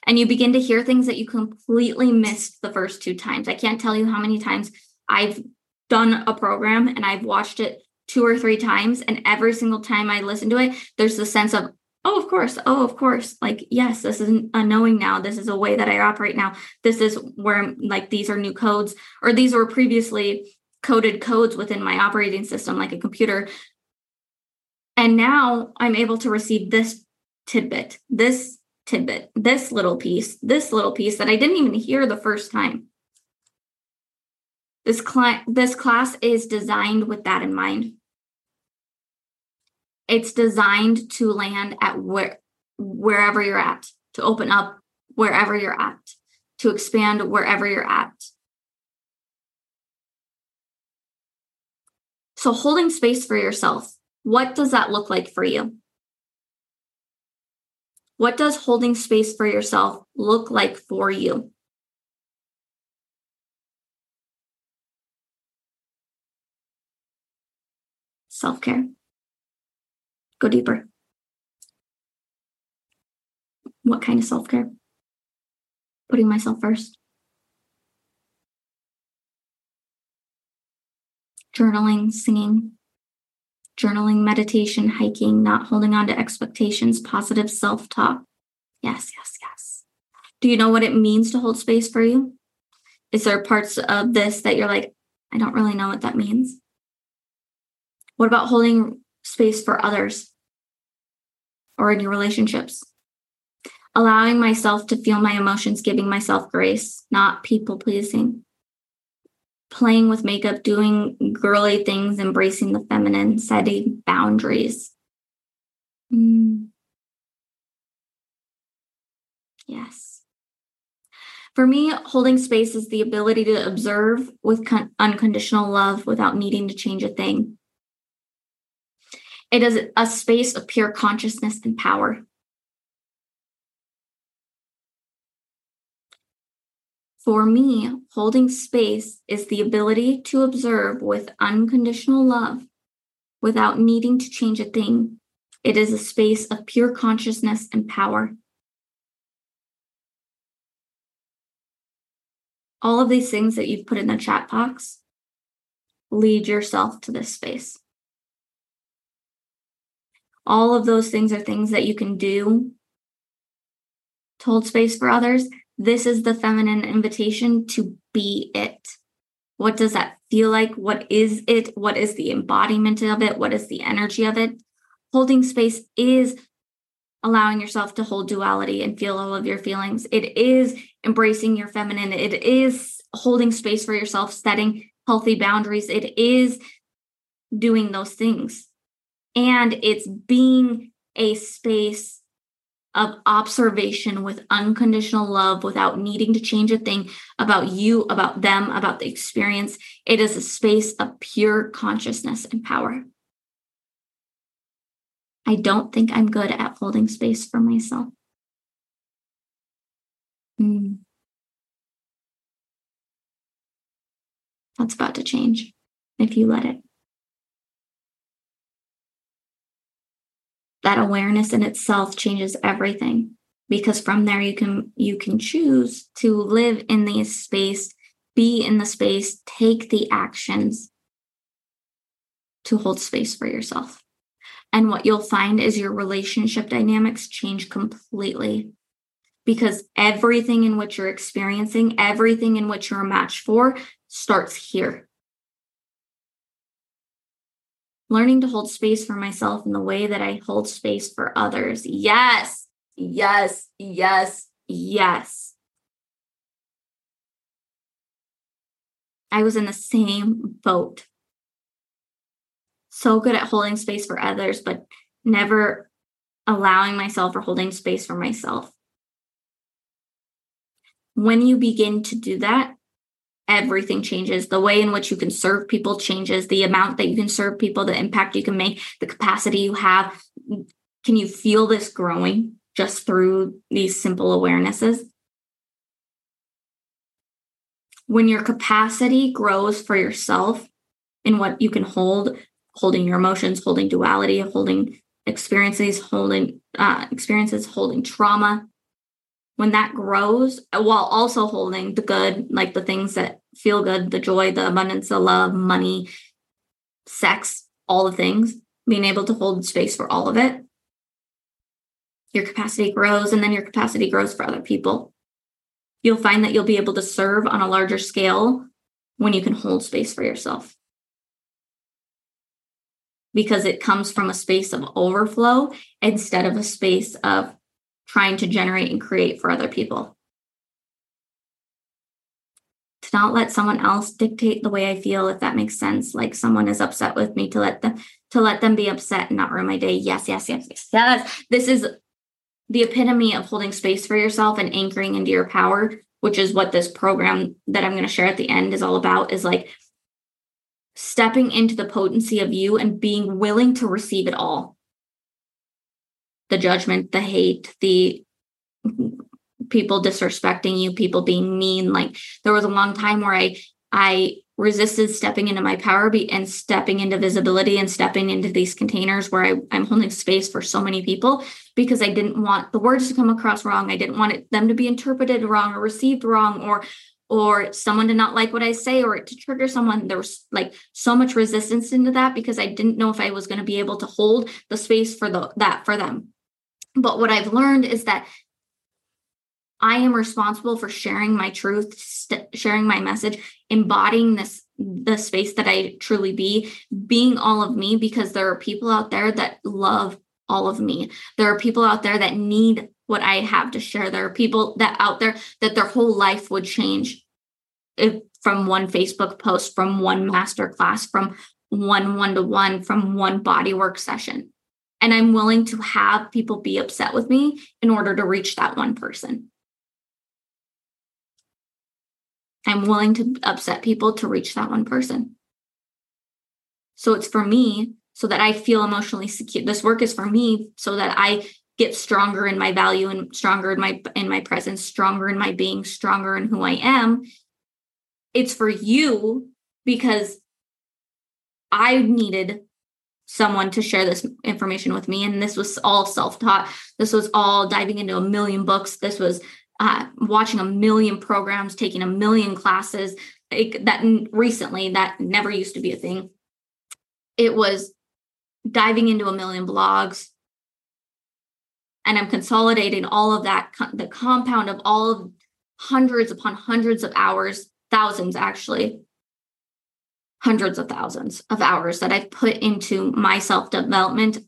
And you begin to hear things that you completely missed the first two times. I can't tell you how many times I've done a program and I've watched it two or three times. And every single time I listen to it, there's the sense of, oh, of course, oh, of course. Like, yes, this is a knowing now. This is a way that I operate now. This is where, like, these are new codes, or these were previously coded codes within my operating system, like a computer. And now I'm able to receive this tidbit, this tidbit, this little piece, this little piece that I didn't even hear the first time. This, cl- this class is designed with that in mind. It's designed to land at where, wherever you're at, to open up wherever you're at, to expand wherever you're at. So, holding space for yourself, what does that look like for you? What does holding space for yourself look like for you? self care. Go deeper. What kind of self care? Putting myself first. Journaling, singing, journaling, meditation, hiking, not holding on to expectations, positive self talk. Yes, yes, yes. Do you know what it means to hold space for you? Is there parts of this that you're like, I don't really know what that means? What about holding space for others or in your relationships? Allowing myself to feel my emotions, giving myself grace, not people pleasing. Playing with makeup, doing girly things, embracing the feminine, setting boundaries. Mm. Yes. For me, holding space is the ability to observe with con- unconditional love without needing to change a thing. It is a space of pure consciousness and power. For me, holding space is the ability to observe with unconditional love without needing to change a thing. It is a space of pure consciousness and power. All of these things that you've put in the chat box, lead yourself to this space all of those things are things that you can do to hold space for others. This is the feminine invitation to be it. What does that feel like? What is it? What is the embodiment of it? What is the energy of it? Holding space is allowing yourself to hold duality and feel all of your feelings. It is embracing your feminine. It is holding space for yourself, setting healthy boundaries. It is doing those things and it's being a space of observation with unconditional love without needing to change a thing about you, about them, about the experience. It is a space of pure consciousness and power. I don't think I'm good at holding space for myself. Mm. That's about to change if you let it. That awareness in itself changes everything because from there you can you can choose to live in the space be in the space take the actions to hold space for yourself and what you'll find is your relationship dynamics change completely because everything in which you're experiencing, everything in which you're a match for starts here. Learning to hold space for myself in the way that I hold space for others. Yes, yes, yes, yes. I was in the same boat. So good at holding space for others, but never allowing myself or holding space for myself. When you begin to do that, everything changes. The way in which you can serve people changes. The amount that you can serve people, the impact you can make, the capacity you have. Can you feel this growing just through these simple awarenesses? When your capacity grows for yourself in what you can hold, holding your emotions, holding duality, holding experiences, holding uh, experiences, holding trauma, when that grows uh, while also holding the good, like the things that feel good, the joy, the abundance, the love, money, sex, all the things, being able to hold space for all of it, your capacity grows and then your capacity grows for other people. You'll find that you'll be able to serve on a larger scale when you can hold space for yourself. Because it comes from a space of overflow instead of a space of trying to generate and create for other people. To not let someone else dictate the way I feel, if that makes sense. Like someone is upset with me, to let them to let them be upset and not ruin my day. Yes, yes, yes, yes. Yes. This is the epitome of holding space for yourself and anchoring into your power, which is what this program that I'm going to share at the end is all about. Is like stepping into the potency of you and being willing to receive it all the judgment, the hate, the people disrespecting you, people being mean. Like there was a long time where I I resisted stepping into my power be- and stepping into visibility and stepping into these containers where I, I'm holding space for so many people because I didn't want the words to come across wrong. I didn't want it, them to be interpreted wrong or received wrong or or someone to not like what I say or to trigger someone. There was like so much resistance into that because I didn't know if I was going to be able to hold the space for the that for them. But what I've learned is that I am responsible for sharing my truth, st- sharing my message, embodying this the space that I truly be, being all of me because there are people out there that love all of me. There are people out there that need what I have to share. There are people that out there that their whole life would change if from one Facebook post, from one master class, from one one to one, from one bodywork session. And I'm willing to have people be upset with me in order to reach that one person. I'm willing to upset people to reach that one person. So it's for me so that I feel emotionally secure. This work is for me so that I get stronger in my value and stronger in my in my presence, stronger in my being, stronger in who I am. It's for you because I needed someone to share this information with me. And this was all self taught. This was all diving into a million books. This was uh, watching a million programs, taking a million classes. It, that recently, that never used to be a thing. It was diving into a million blogs. And I'm consolidating all of that, the compound of all of hundreds upon hundreds of hours, thousands actually, hundreds of thousands of hours that I've put into my self development,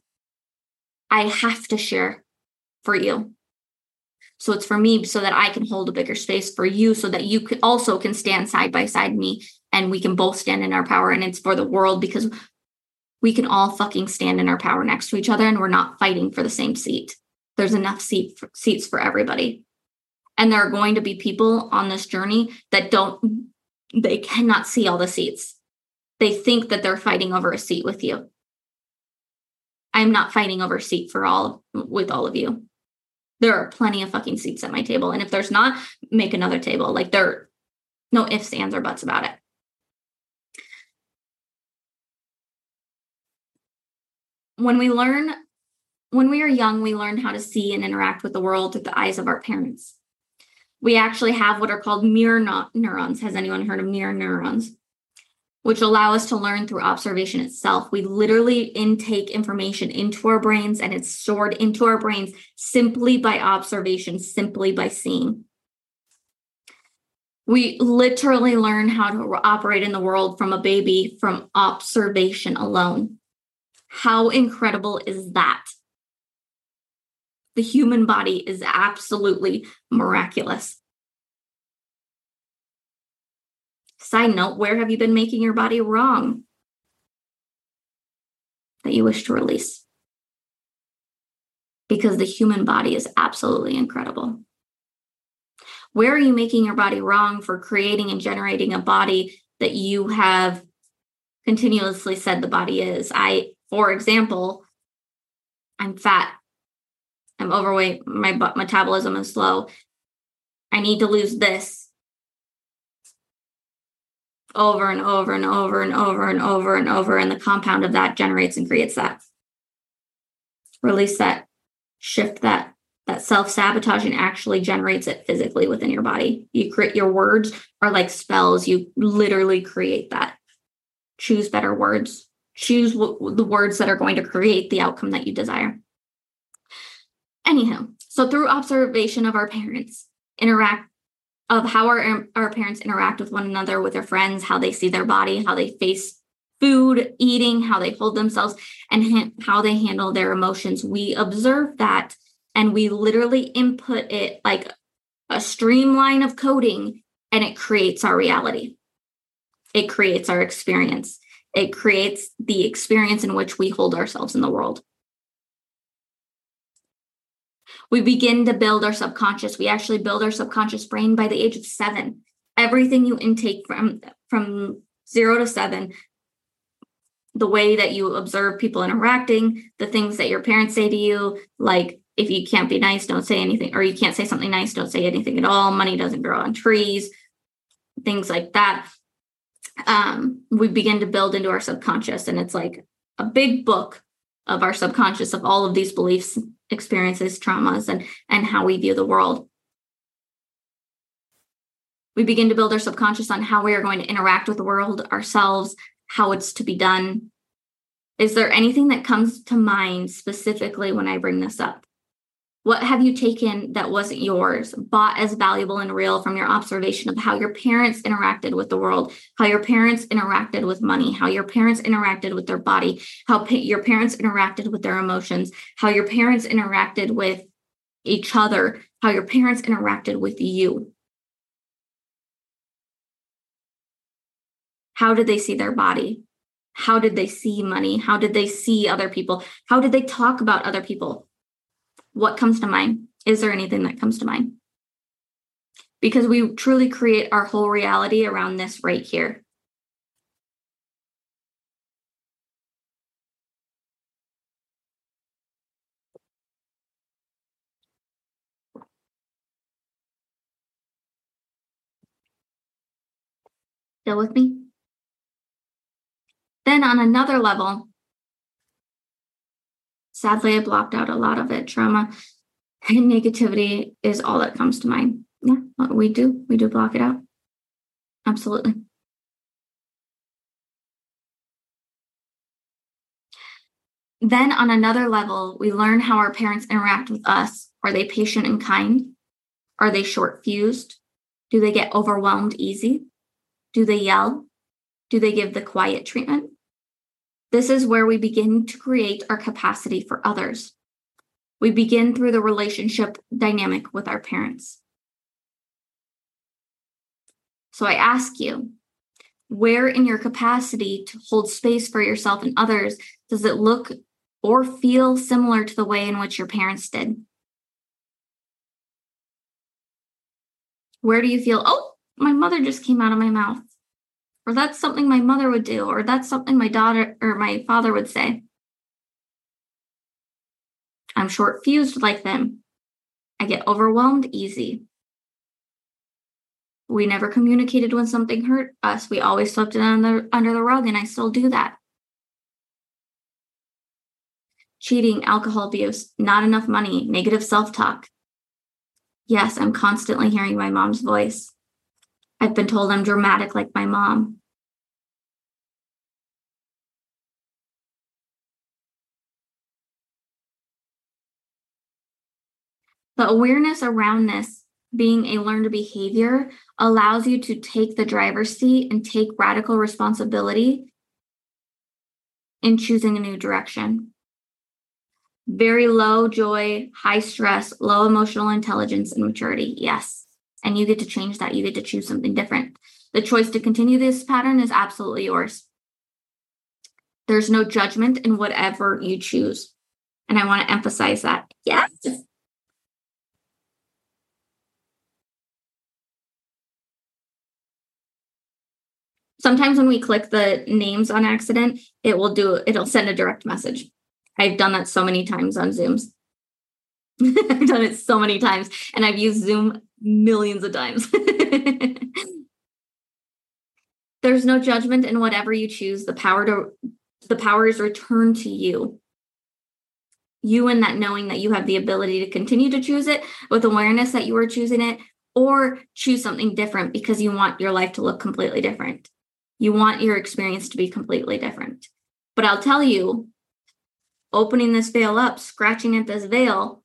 I have to share for you. So it's for me so that I can hold a bigger space for you so that you could also can stand side by side me and we can both stand in our power and it's for the world because we can all fucking stand in our power next to each other and we're not fighting for the same seat. There's enough seat for, seats for everybody. And there are going to be people on this journey that don't they cannot see all the seats they think that they're fighting over a seat with you. I'm not fighting over a seat for all with all of you. There are plenty of fucking seats at my table. And if there's not, make another table. Like there no ifs, ands, or buts about it. When we learn, when we are young, we learn how to see and interact with the world through the eyes of our parents. We actually have what are called mirror neurons. Has anyone heard of mirror neurons? Which allow us to learn through observation itself. We literally intake information into our brains and it's stored into our brains simply by observation, simply by seeing. We literally learn how to operate in the world from a baby from observation alone. How incredible is that? The human body is absolutely miraculous. Side note, where have you been making your body wrong that you wish to release? Because the human body is absolutely incredible. Where are you making your body wrong for creating and generating a body that you have continuously said the body is? I, for example, I'm fat, I'm overweight, my metabolism is slow. I need to lose this over and over and over and over and over and over. And the compound of that generates and creates that. Release that, shift that. That self sabotaging actually generates it physically within your body. You create your words are like spells. You literally create that. Choose better words. Choose w- the words that are going to create the outcome that you desire. Anyhow, so through observation of our parents, interact of how our um, our parents interact with one another, with their friends, how they see their body, how they face food, eating, how they hold themselves, and ha- how they handle their emotions. We observe that and we literally input it like a streamline of coding, and it creates our reality. It creates our experience. It creates the experience in which we hold ourselves in the world we begin to build our subconscious. We actually build our subconscious brain by the age of seven. Everything you intake from from zero to seven, the way that you observe people interacting, the things that your parents say to you, like if you can't be nice, don't say anything, or you can't say something nice, don't say anything at all. Money doesn't grow on trees, things like that. Um, we begin to build into our subconscious, and it's like a big book of our subconscious of all of these beliefs experiences, traumas, and, and how we view the world. We begin to build our subconscious on how we are going to interact with the world, ourselves, how it's to be done. Is there anything that comes to mind specifically when I bring this up? What have you taken that wasn't yours, bought as valuable and real from your observation of how your parents interacted with the world, how your parents interacted with money, how your parents interacted with their body, how pa- your parents interacted with their emotions, how your parents interacted with each other, how your parents interacted with you? How did they see their body? How did they see money? How did they see other people? How did they talk about other people? What comes to mind? Is there anything that comes to mind? Because we truly create our whole reality around this right here. Still with me? Then, on another level, sadly, I blocked out a lot of it. Trauma and negativity is all that comes to mind. Yeah, we do. We do block it out. Absolutely. Then, on another level, we learn how our parents interact with us. Are they patient and kind? Are they short fused? Do they get overwhelmed easy? Do they yell? Do they give the quiet treatment? This is where we begin to create our capacity for others. We begin through the relationship dynamic with our parents. So I ask you, where in your capacity to hold space for yourself and others does it look or feel similar to the way in which your parents did? Where do you feel, oh, my mother just came out of my mouth? Or that's something my mother would do, or that's something my daughter or my father would say. I'm short fused like them. I get overwhelmed easy. We never communicated when something hurt us. We always swept it under, under the rug, and I still do that. Cheating, alcohol abuse, not enough money, negative self talk. Yes, I'm constantly hearing my mom's voice. I've been told I'm dramatic like my mom. The awareness around this being a learned behavior allows you to take the driver's seat and take radical responsibility in choosing a new direction. Very low joy, high stress, low emotional intelligence and maturity. Yes. And you get to change that. You get to choose something different. The choice to continue this pattern is absolutely yours. There's no judgment in whatever you choose. And I want to emphasize that. Yes. Sometimes when we click the names on accident, it will do it'll send a direct message. I've done that so many times on Zooms. I've done it so many times and I've used Zoom millions of times. There's no judgment in whatever you choose. The power to the power is returned to you. You and that knowing that you have the ability to continue to choose it with awareness that you are choosing it or choose something different because you want your life to look completely different. You want your experience to be completely different. But I'll tell you, opening this veil up, scratching at this veil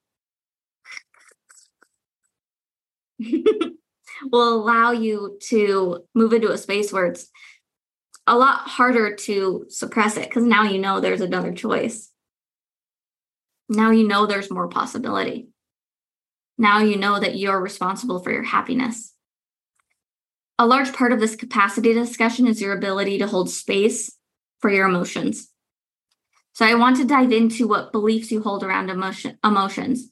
will allow you to move into a space where it's a lot harder to suppress it because now you know there's another choice. Now you know there's more possibility. Now you know that you're responsible for your happiness. A large part of this capacity discussion is your ability to hold space for your emotions. So I want to dive into what beliefs you hold around emotion, emotions.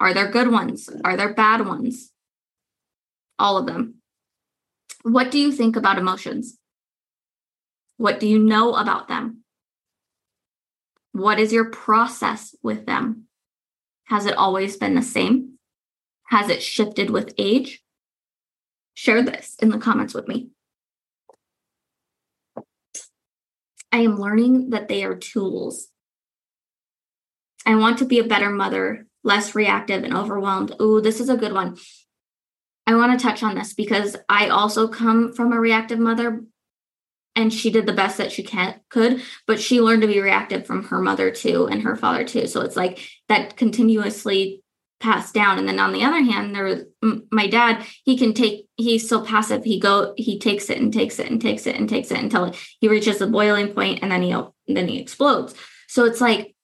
Are there good ones? Are there bad ones? All of them. What do you think about emotions? What do you know about them? What is your process with them? Has it always been the same? Has it shifted with age? Share this in the comments with me. I am learning that they are tools. I want to be a better mother, less reactive and overwhelmed. Ooh, this is a good one. I want to touch on this because I also come from a reactive mother and she did the best that she can could, but she learned to be reactive from her mother too and her father too. So it's like that continuously passed down. And then on the other hand there was my dad he can take he's so passive he go he takes it and takes it and takes it and takes it until he reaches the boiling point and then he then he explodes. So it's like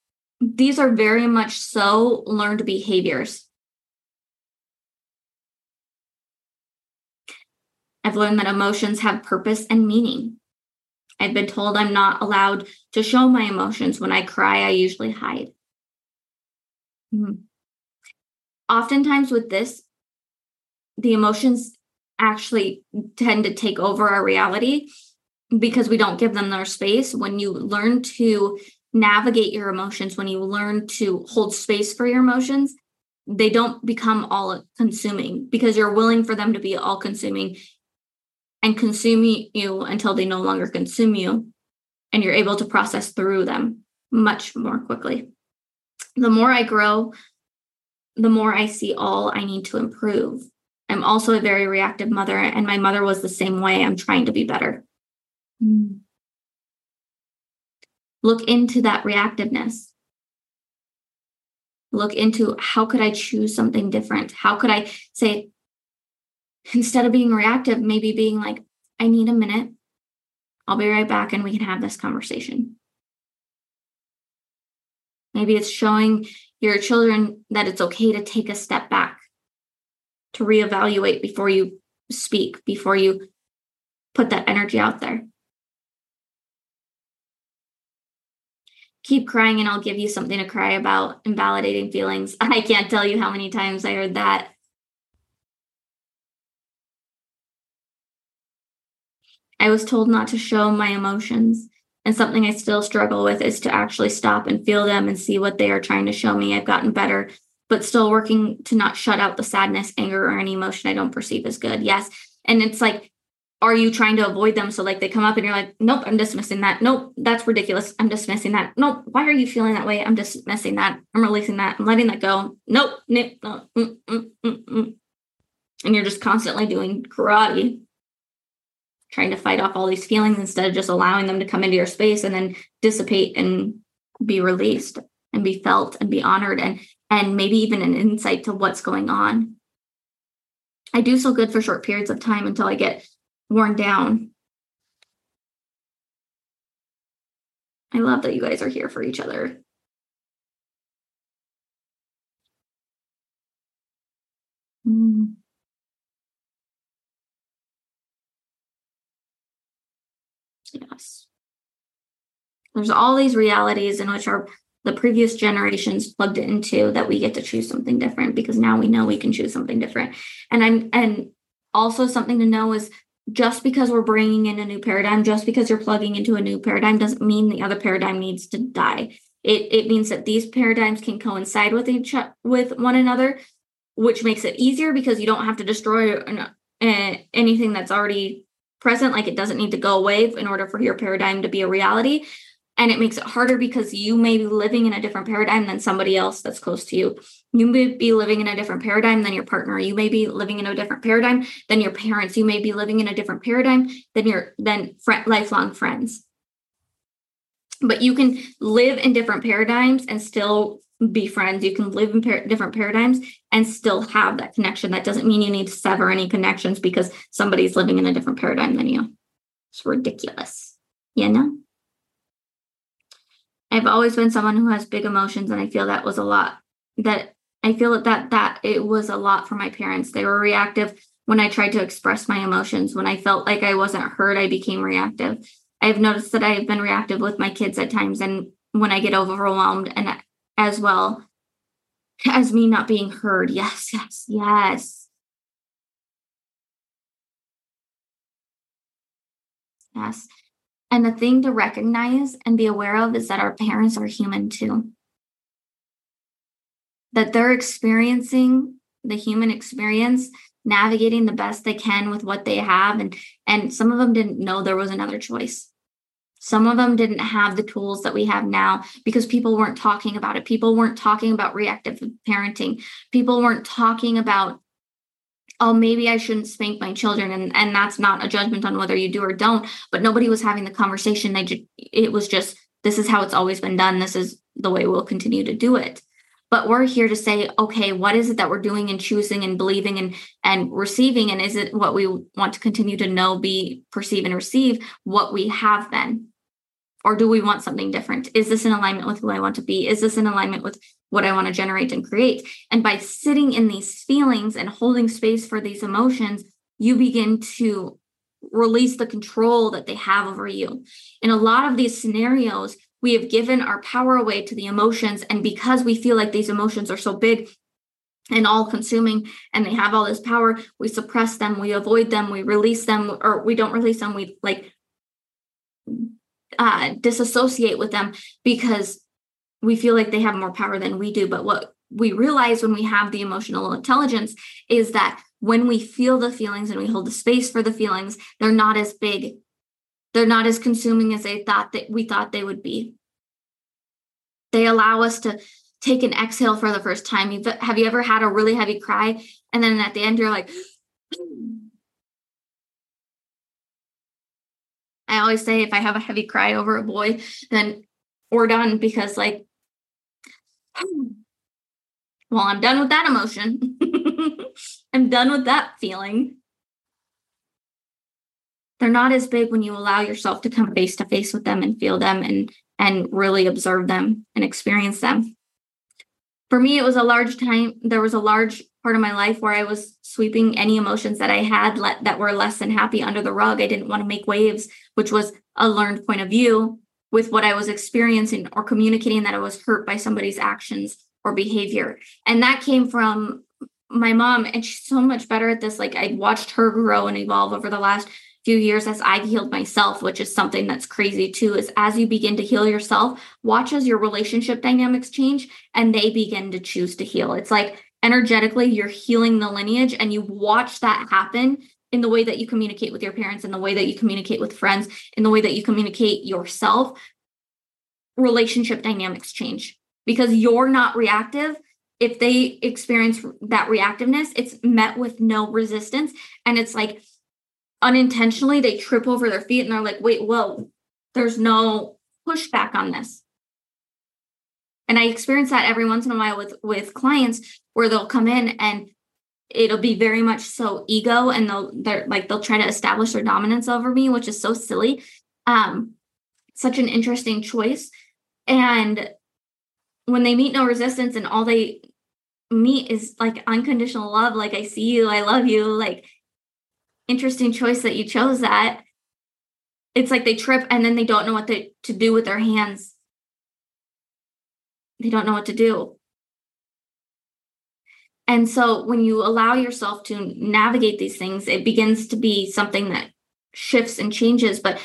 these are very much so learned behaviors. I've learned that emotions have purpose and meaning. I've been told i'm not allowed to show my emotions. When i cry i usually hide. Mm-hmm oftentimes with this, the emotions actually tend to take over our reality because we don't give them their space. When you learn to navigate your emotions, when you learn to hold space for your emotions, they don't become all consuming because you're willing for them to be all consuming and consume you until they no longer consume you and you're able to process through them much more quickly. The more I grow, the more I see all I need to improve. I'm also a very reactive mother, and my mother was the same way. I'm trying to be better. Mm. Look into that reactiveness. Look into how could I choose something different? How could I say, instead of being reactive, maybe being like, I need a minute. I'll be right back and we can have this conversation. Maybe it's showing your children that it's okay to take a step back, to reevaluate before you speak, before you put that energy out there. Keep crying and I'll give you something to cry about, invalidating feelings. I can't tell you how many times I heard that. I was told not to show my emotions. And something I still struggle with is to actually stop and feel them and see what they are trying to show me. I've gotten better, but still working to not shut out the sadness, anger, or any emotion I don't perceive as good. Yes. And it's like, are you trying to avoid them? So like they come up and you're like, nope, I'm dismissing that. Nope, that's ridiculous. I'm dismissing that. Nope, why are you feeling that way? I'm dismissing that. I'm releasing that. I'm letting that go. Nope, nope, no, mm, mm, mm, mm. and you're just constantly doing karate trying to fight off all these feelings instead of just allowing them to come into your space and then dissipate and be released and be felt and be honored and and maybe even an insight to what's going on. I do so good for short periods of time until I get worn down. I love that you guys are here for each other. Mm. Yes. There's all these realities in which our the previous generations plugged into that we get to choose something different because now we know we can choose something different. And I'm and also something to know is just because we're bringing in a new paradigm, just because you're plugging into a new paradigm doesn't mean the other paradigm needs to die. It it means that these paradigms can coincide with each with one another, which makes it easier because you don't have to destroy an, anything that's already present. Like it doesn't need to go away in order for your paradigm to be a reality. And it makes it harder because you may be living in a different paradigm than somebody else that's close to you. You may be living in a different paradigm than your partner. You may be living in a different paradigm than your parents. You may be living in a different paradigm than your than lifelong friends. But you can live in different paradigms and still be friends. You can live in par- different paradigms and still have that connection. That doesn't mean you need to sever any connections because somebody's living in a different paradigm than you. It's ridiculous, you know? I've always been someone who has big emotions, and I feel that was a lot. That I feel that that that it was a lot for my parents. They were reactive when I tried to express my emotions. When I felt like I wasn't heard, I became reactive. I've noticed that I've been reactive with my kids at times, and when I get overwhelmed, and as well as me not being heard. Yes, yes, yes. Yes. And the thing to recognize and be aware of is that our parents are human too. That they're experiencing the human experience, navigating the best they can with what they have. And, and some of them didn't know there was another choice. Some of them didn't have the tools that we have now because people weren't talking about it. People weren't talking about reactive parenting. People weren't talking about oh maybe i shouldn't spank my children and and that's not a judgment on whether you do or don't but nobody was having the conversation they just it was just this is how it's always been done this is the way we'll continue to do it but we're here to say okay what is it that we're doing and choosing and believing and and receiving and is it what we want to continue to know be perceive and receive what we have been or do we want something different is this in alignment with who i want to be is this in alignment with what I want to generate and create. And by sitting in these feelings and holding space for these emotions, you begin to release the control that they have over you. In a lot of these scenarios, we have given our power away to the emotions. And because we feel like these emotions are so big, and all consuming and they have all this power we suppress them we avoid them we release them or we don't release them we like uh disassociate with them because we feel like they have more power than we do. But what we realize when we have the emotional intelligence is that when we feel the feelings and we hold the space for the feelings, they're not as big. They're not as consuming as they thought that we thought they would be. They allow us to take an exhale for the first time. You've, have you ever had a really heavy cry? And then at the end, you're like, I always say if I have a heavy cry over a boy, then we're done because like well, I'm done with that emotion. I'm done with that feeling. They're not as big when you allow yourself to come face to face with them and feel them and and really observe them and experience them. For me, it was a large time. There was a large part of my life where I was sweeping any emotions that I had let, that were less than happy under the rug. I didn't want to make waves, which was a learned point of view with what I was experiencing or communicating that I was hurt by somebody's actions or behavior. And that came from my mom, and she's so much better at this. Like I watched her grow and evolve over the last few years as I've healed myself, which is something that's crazy too. Is as you begin to heal yourself, watch as your relationship dynamics change and they begin to choose to heal. It's like energetically, you're healing the lineage, and you watch that happen in the way that you communicate with your parents, in the way that you communicate with friends, in the way that you communicate yourself, relationship dynamics change because you're not reactive. If they experience that reactiveness, it's met with no resistance. And it's like unintentionally they trip over their feet and they're like, wait, whoa, there's no pushback on this. and I experience that every once in a while with with clients where they'll come in and it'll be very much so ego and they'll they're like they'll try to establish their dominance over me, which is so silly. Um, such an interesting choice. And when they meet no resistance and all they meet is like unconditional love, like I see you, I love you, like interesting choice that you chose that. It's like they trip and then they don't know what they, to do with their hands. They don't know what to do. And so when you allow yourself to navigate these things, it begins to be something that shifts and changes. But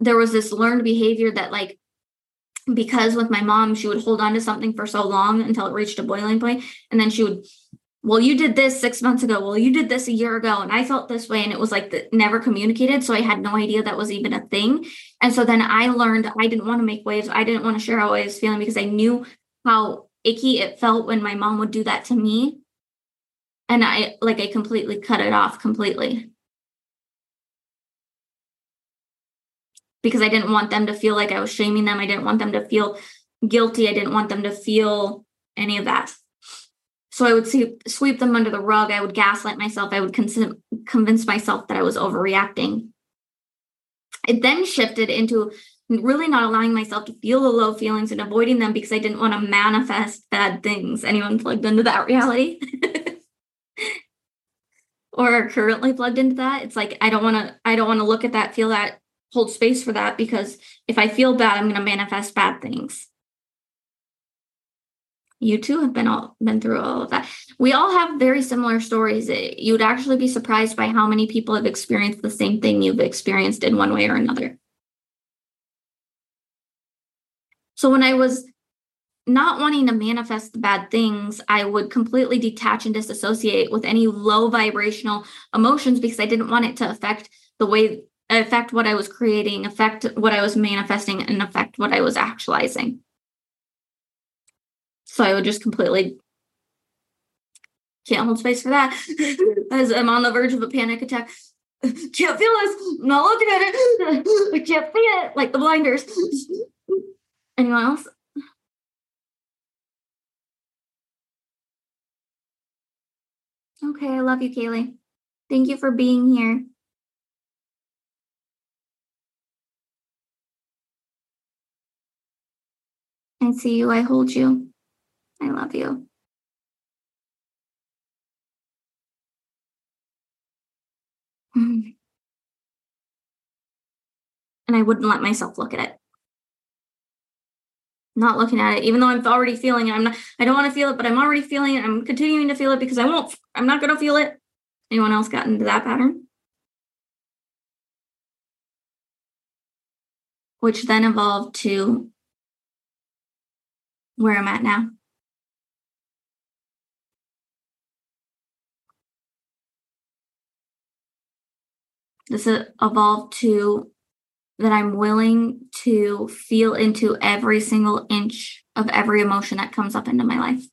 there was this learned behavior that like because with my mom she would hold on to something for so long until it reached a boiling point and then she would well you did this six months ago. Well you did this a year ago. And i felt this way and it was like the, never communicated. So i had no idea that was even a thing. And so then i learned i didn't want to make waves. I didn't want to share how i was feeling because i knew how icky it felt when my mom would do that to me. And i like i completely cut it off completely. Because I didn't want them to feel like I was shaming them. I didn't want them to feel guilty. I didn't want them to feel any of that. So I would see, sweep them under the rug. I would gaslight myself. I would con- convince myself that I was overreacting. It then shifted into really not allowing myself to feel the low feelings and avoiding them because I didn't want to manifest bad things. Anyone plugged into that reality? or are currently plugged into that? It's like I don't want to I don't want to look at that, feel that, hold space for that because if I feel bad, I'm going to manifest bad things. You too have been all been through all of that. We all have very similar stories. Eh, you'd actually be surprised by how many people have experienced the same thing you've experienced in one way or another. So when I was not wanting to manifest the bad things, I would completely detach and disassociate with any low vibrational emotions because I didn't want it to affect the way affect what I was creating, affect what I was manifesting, and affect what I was actualizing. So I would just completely can't hold space for that as I'm on the verge of a panic attack. Can't feel this. I'm not looking at it. I can't see it. Like the blinders. Anyone else? Okay, I love you, Kaylee. Thank you for being here. I see you. I hold you. I love you. And I wouldn't let myself look at it. Not looking at it, even though I'm already feeling it. I'm not, I don't want to feel it, but I'm already feeling it. I'm continuing to feel it because I won't, I'm not going to feel it. Anyone else got into that pattern? Which then evolved to where I'm at now. This evolved to that I'm willing to feel into every single inch of every emotion that comes up into my life.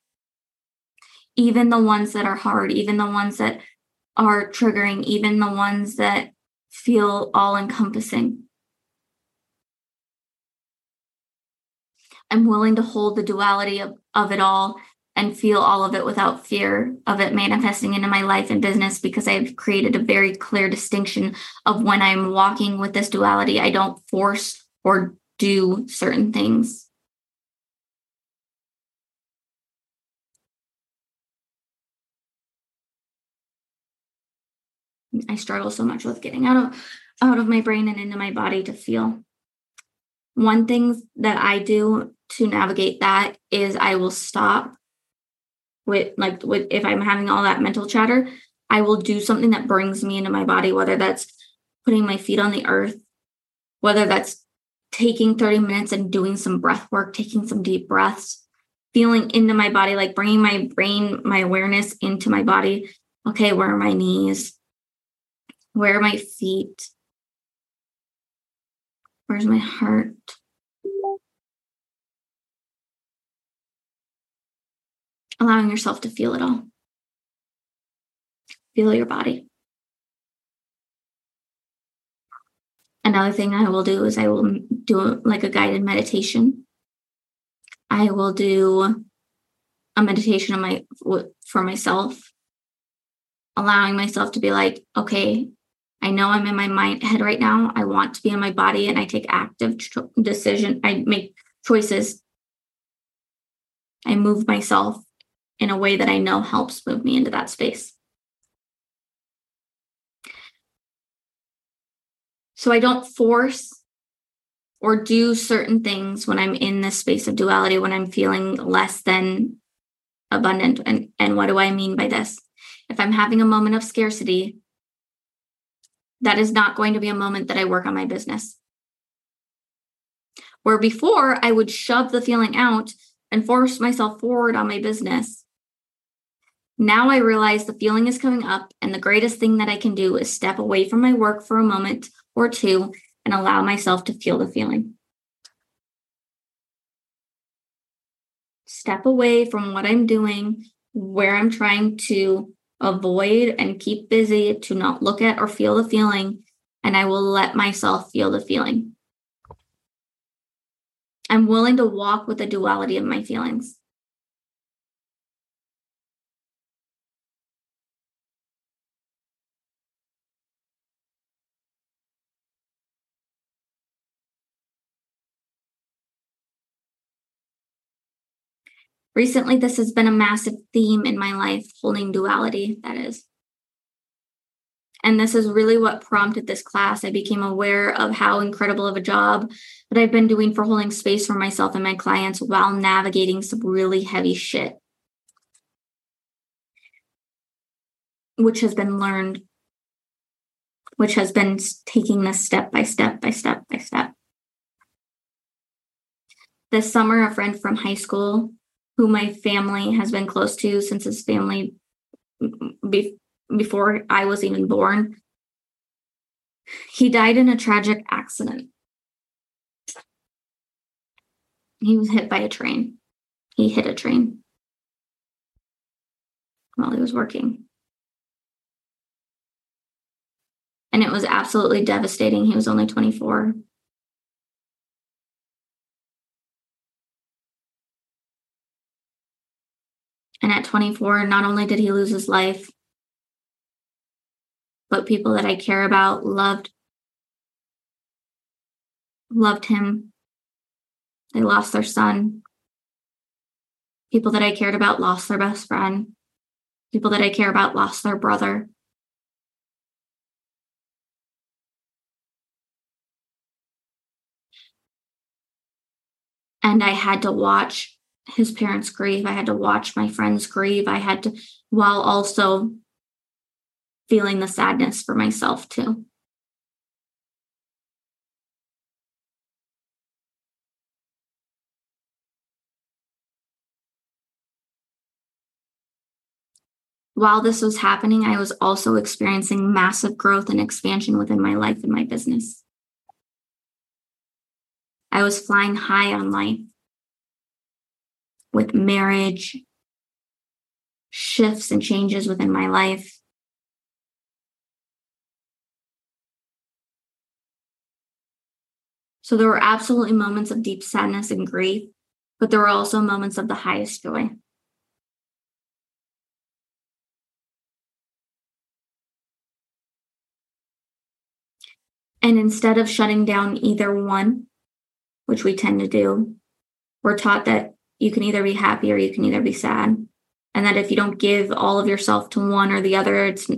Even the ones that are hard, even the ones that are triggering, even the ones that feel all encompassing. I'm willing to hold the duality of, of it all and feel all of it without fear of it manifesting into my life and business because I've created a very clear distinction of when I'm walking with this duality. I don't force or do certain things. I struggle so much with getting out of out of my brain and into my body to feel. One thing that I do to navigate that is I will stop with like with if I'm having all that mental chatter, I will do something that brings me into my body, whether that's putting my feet on the earth, whether that's taking 30 minutes and doing some breath work, taking some deep breaths, feeling into my body, like bringing my brain, my awareness into my body. Okay, where are my knees? Where are my feet? Where's my heart? Allowing yourself to feel it all. Feel your body. Another thing I will do is I will do like a guided meditation I will do a meditation on my for myself, allowing myself to be like, okay, I know I'm in my mind head right now. I want to be in my body and I take active cho- decision. I make choices. I move myself in a way that I know helps move me into that space. So I don't force or do certain things when I'm in this space of duality, when I'm feeling less than abundant. And, and what do I mean by this? If I'm having a moment of scarcity, that is not going to be a moment that I work on my business. Where before I would shove the feeling out and force myself forward on my business. Now I realize the feeling is coming up, and the greatest thing that I can do is step away from my work for a moment or two and allow myself to feel the feeling. Step away from what I'm doing, where I'm trying to avoid and keep busy to not look at or feel the feeling, and I will let myself feel the feeling. I'm willing to walk with the duality of my feelings. Recently, this has been a massive theme in my life, holding duality, that is. And this is really what prompted this class. I became aware of how incredible of a job that I've been doing for holding space for myself and my clients while navigating some really heavy shit, which has been learned, which has been taking this step by step by step by step. This summer, a friend from high school who my family has been close to since his family be- before I was even born. He died in a tragic accident. He was hit by a train. He hit a train while he was working. And it was absolutely devastating. He was only 24. And at 24, not only did he lose his life, but people that I care about loved loved him. They lost their son. People that I cared about lost their best friend. People that I care about lost their brother. And I had to watch his parents grieve. I had to watch my friends grieve. I had to, while also feeling the sadness for myself too. While this was happening, I was also experiencing massive growth and expansion within my life and my business. I was flying high on life with marriage, shifts and changes within my life. So there were absolutely moments of deep sadness and grief, but there were also moments of the highest joy. And instead of shutting down either one, which we tend to do, we're taught that you can either be happy or you can either be sad. And that if you don't give all of yourself to one or the other, it's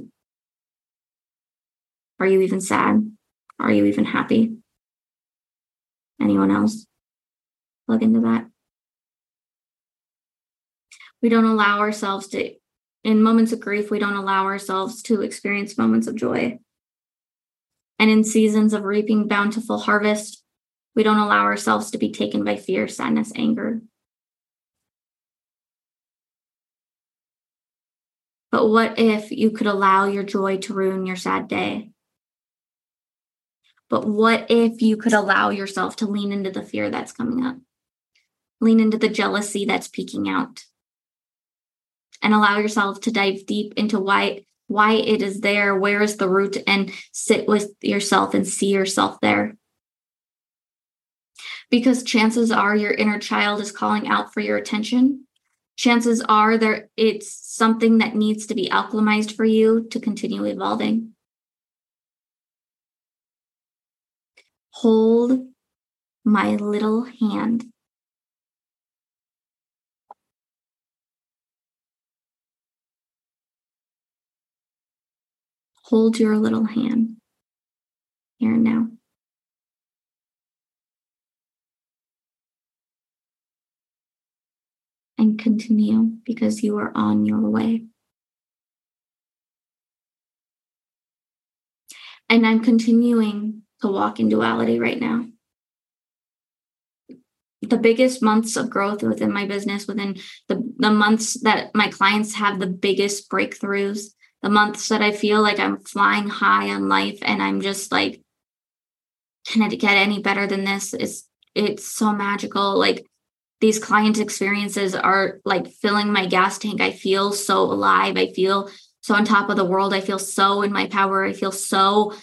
are you even sad? Are you even happy? Anyone else? Plug into that. We don't allow ourselves to, in moments of grief, we don't allow ourselves to experience moments of joy. And in seasons of reaping bountiful harvest, we don't allow ourselves to be taken by fear, sadness, anger, But what if you could allow your joy to ruin your sad day? But what if you could allow yourself to lean into the fear that's coming up? Lean into the jealousy that's peeking out. And allow yourself to dive deep into why why it is there, where is the root and sit with yourself and see yourself there. because chances are your inner child is calling out for your attention. Chances are there it's something that needs to be alchemized for you to continue evolving. Hold my little hand. Hold your little hand here and now. And continue because you are on your way. And I'm continuing to walk in duality right now. The biggest months of growth within my business, within the, the months that my clients have the biggest breakthroughs, the months that I feel like I'm flying high on life and I'm just like, can it get any better than this? It's it's so magical. Like these client experiences are like filling my gas tank. I feel so alive. I feel so on top of the world. I feel so in my power. I feel so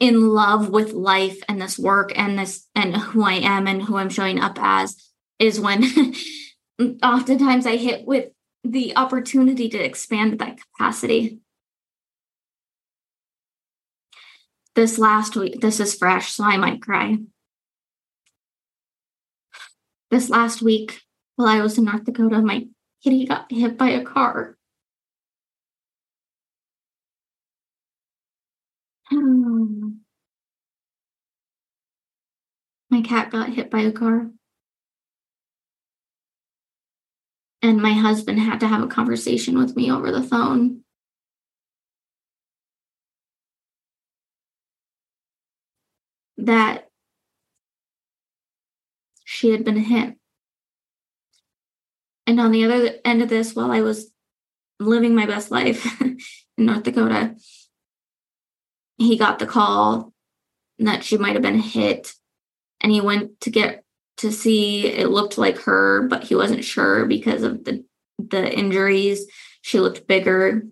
in love with life and this work and this and who I am and who I'm showing up as is when oftentimes I hit with the opportunity to expand that capacity. This last week, this is fresh, so I might cry. This last week, while I was in North Dakota, my kitty got hit by a car. Hmm. My cat got hit by a car. And my husband had to have a conversation with me over the phone. That she had been hit. And on the other end of this, while I was living my best life in North Dakota, he got the call that she might have been hit. And he went to get to see it looked like her, but he wasn't sure because of the the injuries. She looked bigger.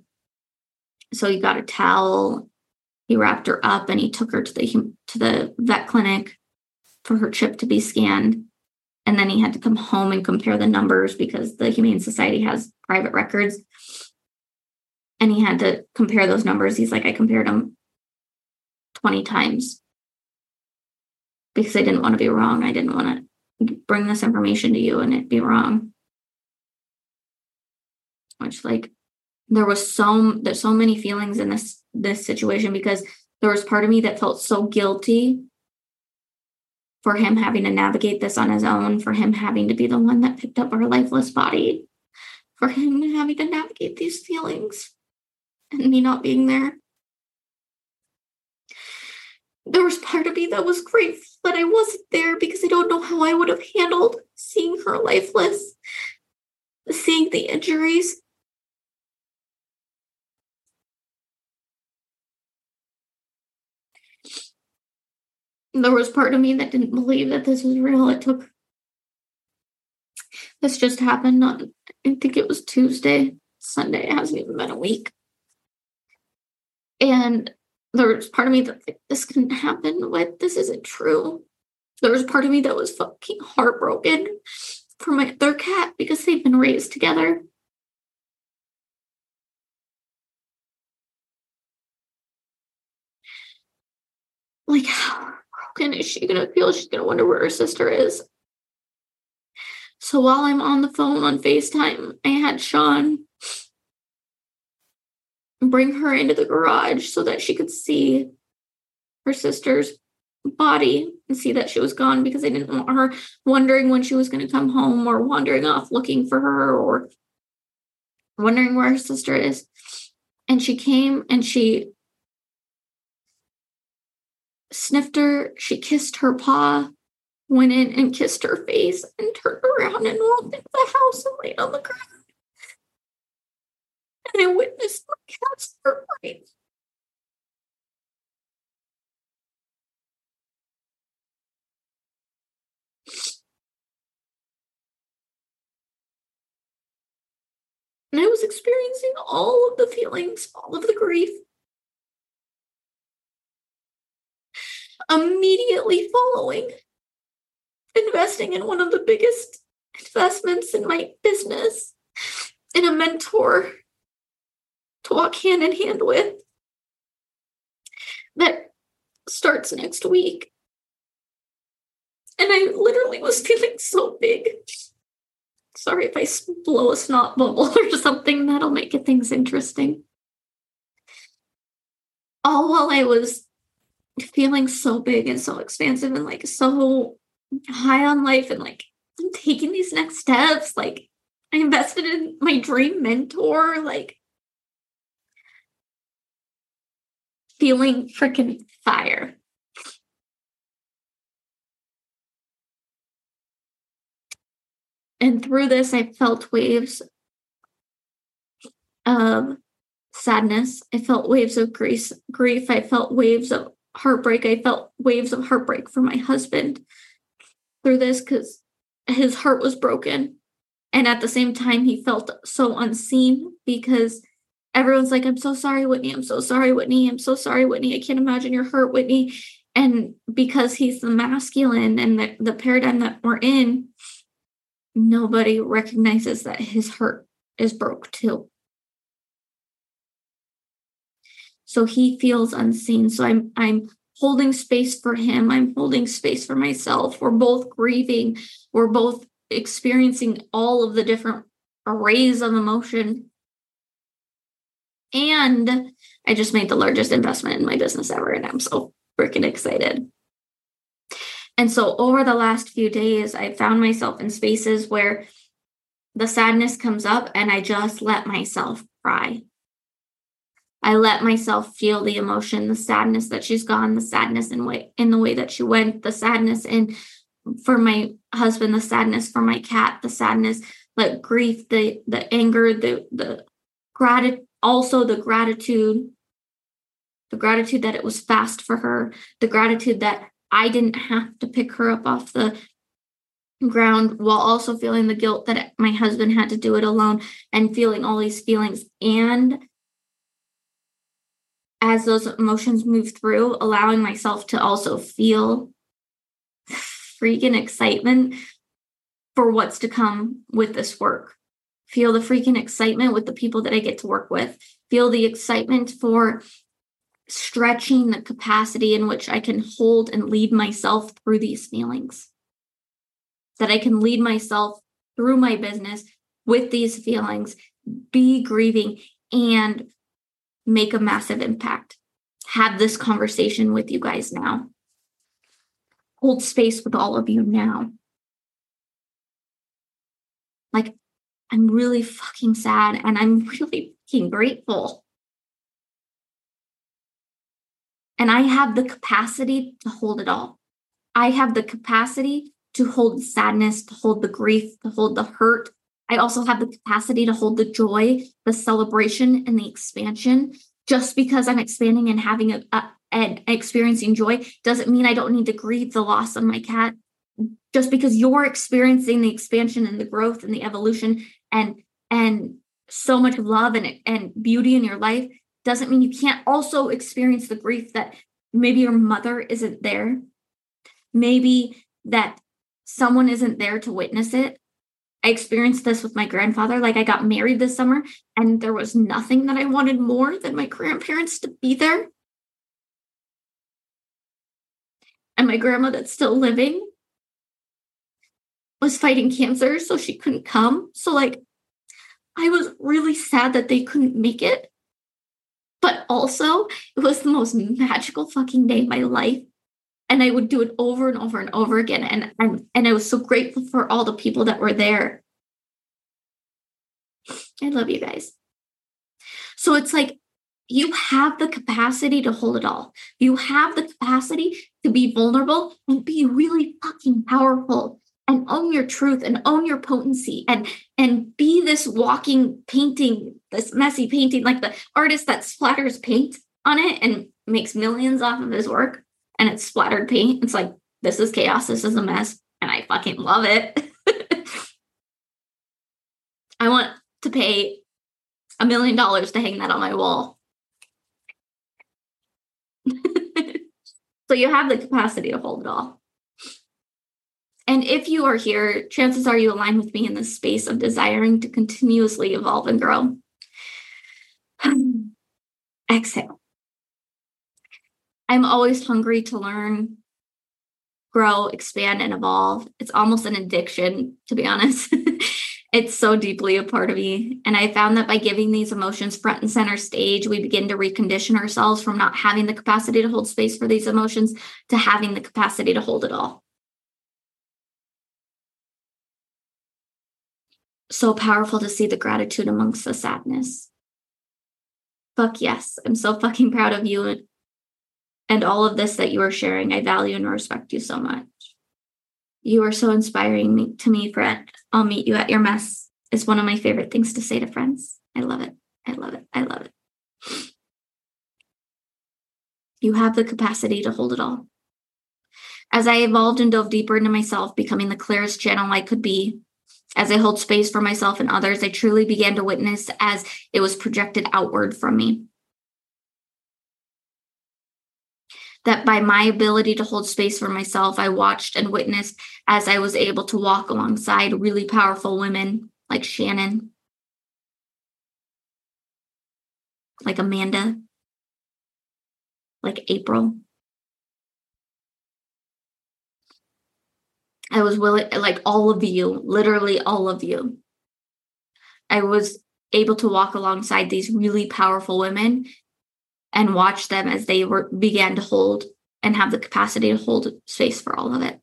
So he got a towel. He wrapped her up and he took her to the to the vet clinic for her chip to be scanned. And then he had to come home and compare the numbers because the Humane Society has private records. And he had to compare those numbers. He's like, I compared them 20 times because I didn't want to be wrong. I didn't want to bring this information to you and it be wrong which like there was so there's so many feelings in this this situation because there was part of me that felt so guilty for him having to navigate this on his own for him having to be the one that picked up our lifeless body for him having to navigate these feelings and me not being there there was part of me that was grateful that I wasn't there because I don't know how I would have handled seeing her lifeless, seeing the injuries. There was part of me that didn't believe that this was real. It took this just happened on I think it was Tuesday. Sunday. It hasn't even been a week. And there was part of me that like, this couldn't happen. What this isn't true. There was part of me that was fucking heartbroken for my their cat because they've been raised together. Like is she gonna feel? She's gonna wonder where her sister is. So while I'm on the phone on FaceTime, I had Sean bring her into the garage so that she could see her sister's body and see that she was gone because they didn't want her wondering when she was going to come home or wandering off looking for her or wondering where her sister is. And she came and she sniffed her, she kissed her paw, went in and kissed her face, and turned around and walked into the house and laid on the ground and I witnessed my cat's heartbreak. And I was experiencing all of the feelings, all of the grief. Immediately following investing in one of the biggest investments in my business, in a mentor to walk hand in hand with that starts next week. And I literally was feeling so big. Sorry if I blow a snot bubble or something, that'll make things interesting. All while I was feeling so big and so expansive and like so high on life and like I'm taking these next steps. Like I invested in my dream mentor, like feeling freaking fire. And through this, I felt waves of sadness. I felt waves of grief. Grief. I felt waves of heartbreak. I felt waves of heartbreak for my husband through this because his heart was broken. And at the same time, he felt so unseen because everyone's like, I'm so sorry, Whitney. I'm so sorry, Whitney. I'm so sorry, Whitney. I can't imagine your hurt, Whitney. And because he's the masculine and the, the paradigm that we're in, nobody recognizes that his heart is broke too. So he feels unseen. So I'm I'm holding space for him. I'm holding space for myself. We're both grieving. We're both experiencing all of the different arrays of emotion. And I just made the largest investment in my business ever, and I'm so freaking excited. And so, over the last few days, I found myself in spaces where the sadness comes up, and I just let myself cry. I let myself feel the emotion, the sadness that she's gone, the sadness in way in the way that she went, the sadness in for my husband, the sadness for my cat, the sadness, like grief, the the anger, the the gratitude, also the gratitude, the gratitude that it was fast for her, the gratitude that I didn't have to pick her up off the ground while also feeling the guilt that my husband had to do it alone and feeling all these feelings and as those emotions move through, allowing myself to also feel freaking excitement for what's to come with this work. Feel the freaking excitement with the people that I get to work with. Feel the excitement for stretching the capacity in which I can hold and lead myself through these feelings. That I can lead myself through my business with these feelings, be grieving, and make a massive impact. Have this conversation with you guys now. Hold space with all of you now. Like, I'm really fucking sad and I'm really fucking grateful. And I have the capacity to hold it all. I have the capacity to hold sadness, to hold the grief, to hold the hurt, I also have the capacity to hold the joy, the celebration, and the expansion. Just because I'm expanding and having a, a and experiencing joy doesn't mean I don't need to grieve the loss of my cat. Just because you're experiencing the expansion and the growth and the evolution and and so much love and, and beauty in your life doesn't mean you can't also experience the grief that maybe your mother isn't there. Maybe that someone isn't there to witness it I experienced this with my grandfather. Like I got married this summer and there was nothing that I wanted more than my grandparents to be there. And my grandma that's still living was fighting cancer, so she couldn't come. So like I was really sad that they couldn't make it. But also, it was the most magical fucking day of my life and I would do it over and over and over again. And and and I was so grateful for all the people that were there. I love you guys. So it's like you have the capacity to hold it all. You have the capacity to be vulnerable and be really fucking powerful and own your truth and own your potency and and be this walking painting, this messy painting, like the artist that splatters paint on it and makes millions off of his work and it's splattered paint. It's like, this is chaos. This is a mess. And I fucking love it. I want to pay a million dollars to hang that on my wall. so you have the capacity to hold it all. And if you are here, chances are you align with me in the space of desiring to continuously evolve and grow. Exhale. I'm always hungry to learn, grow, expand, and evolve. It's almost an addiction, to be honest. it's so deeply a part of me. And I found that by giving these emotions front and center stage, we begin to recondition ourselves from not having the capacity to hold space for these emotions to having the capacity to hold it all. So powerful to see the gratitude amongst the sadness. Fuck yes, I'm so fucking proud of you and all of this that you are sharing. I value and respect you so much. You are so inspiring me, to me, friend. I'll meet you at your mess. It's one of my favorite things to say to friends. I love it. I love it. I love it. You have the capacity to hold it all. As I evolved and dove deeper into myself, becoming the clearest channel I could be, as I hold space for myself and others, I truly began to witness as it was projected outward from me. That by my ability to hold space for myself, I watched and witnessed as I was able to walk alongside really powerful women like Shannon, like Amanda, like April. I was willing, like all of you, literally all of you. I was able to walk alongside these really powerful women and watch them as they were began to hold and have the capacity to hold space for all of it.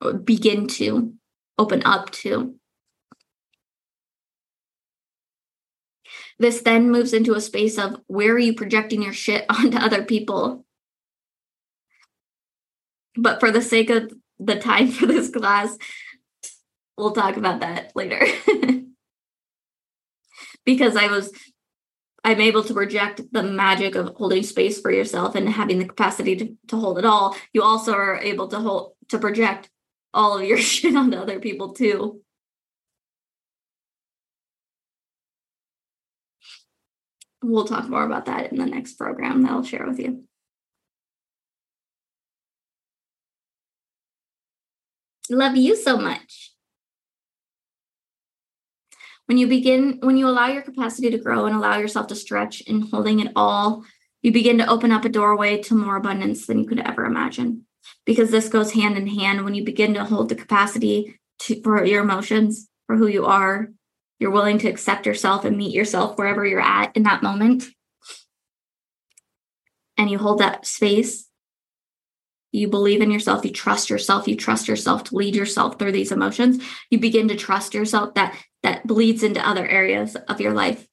Or begin to open up to. This then moves into a space of where are you projecting your shit onto other people? But for the sake of the time for this class we'll talk about that later. Because i was I'm able to project the magic of holding space for yourself and having the capacity to, to hold it all. You also are able to hold to project all of your shit onto other people too. We'll talk more about that in the next program that I'll share with you. Love you so much when you begin when you allow your capacity to grow and allow yourself to stretch in holding it all you begin to open up a doorway to more abundance than you could ever imagine. Because this goes hand in hand. When you begin to hold the capacity to, for your emotions for who you are you're willing to accept yourself and meet yourself wherever you're at in that moment. And you hold that space. You believe in yourself, you trust yourself, you trust yourself to lead yourself through these emotions, you begin to trust yourself that that bleeds into other areas of your life.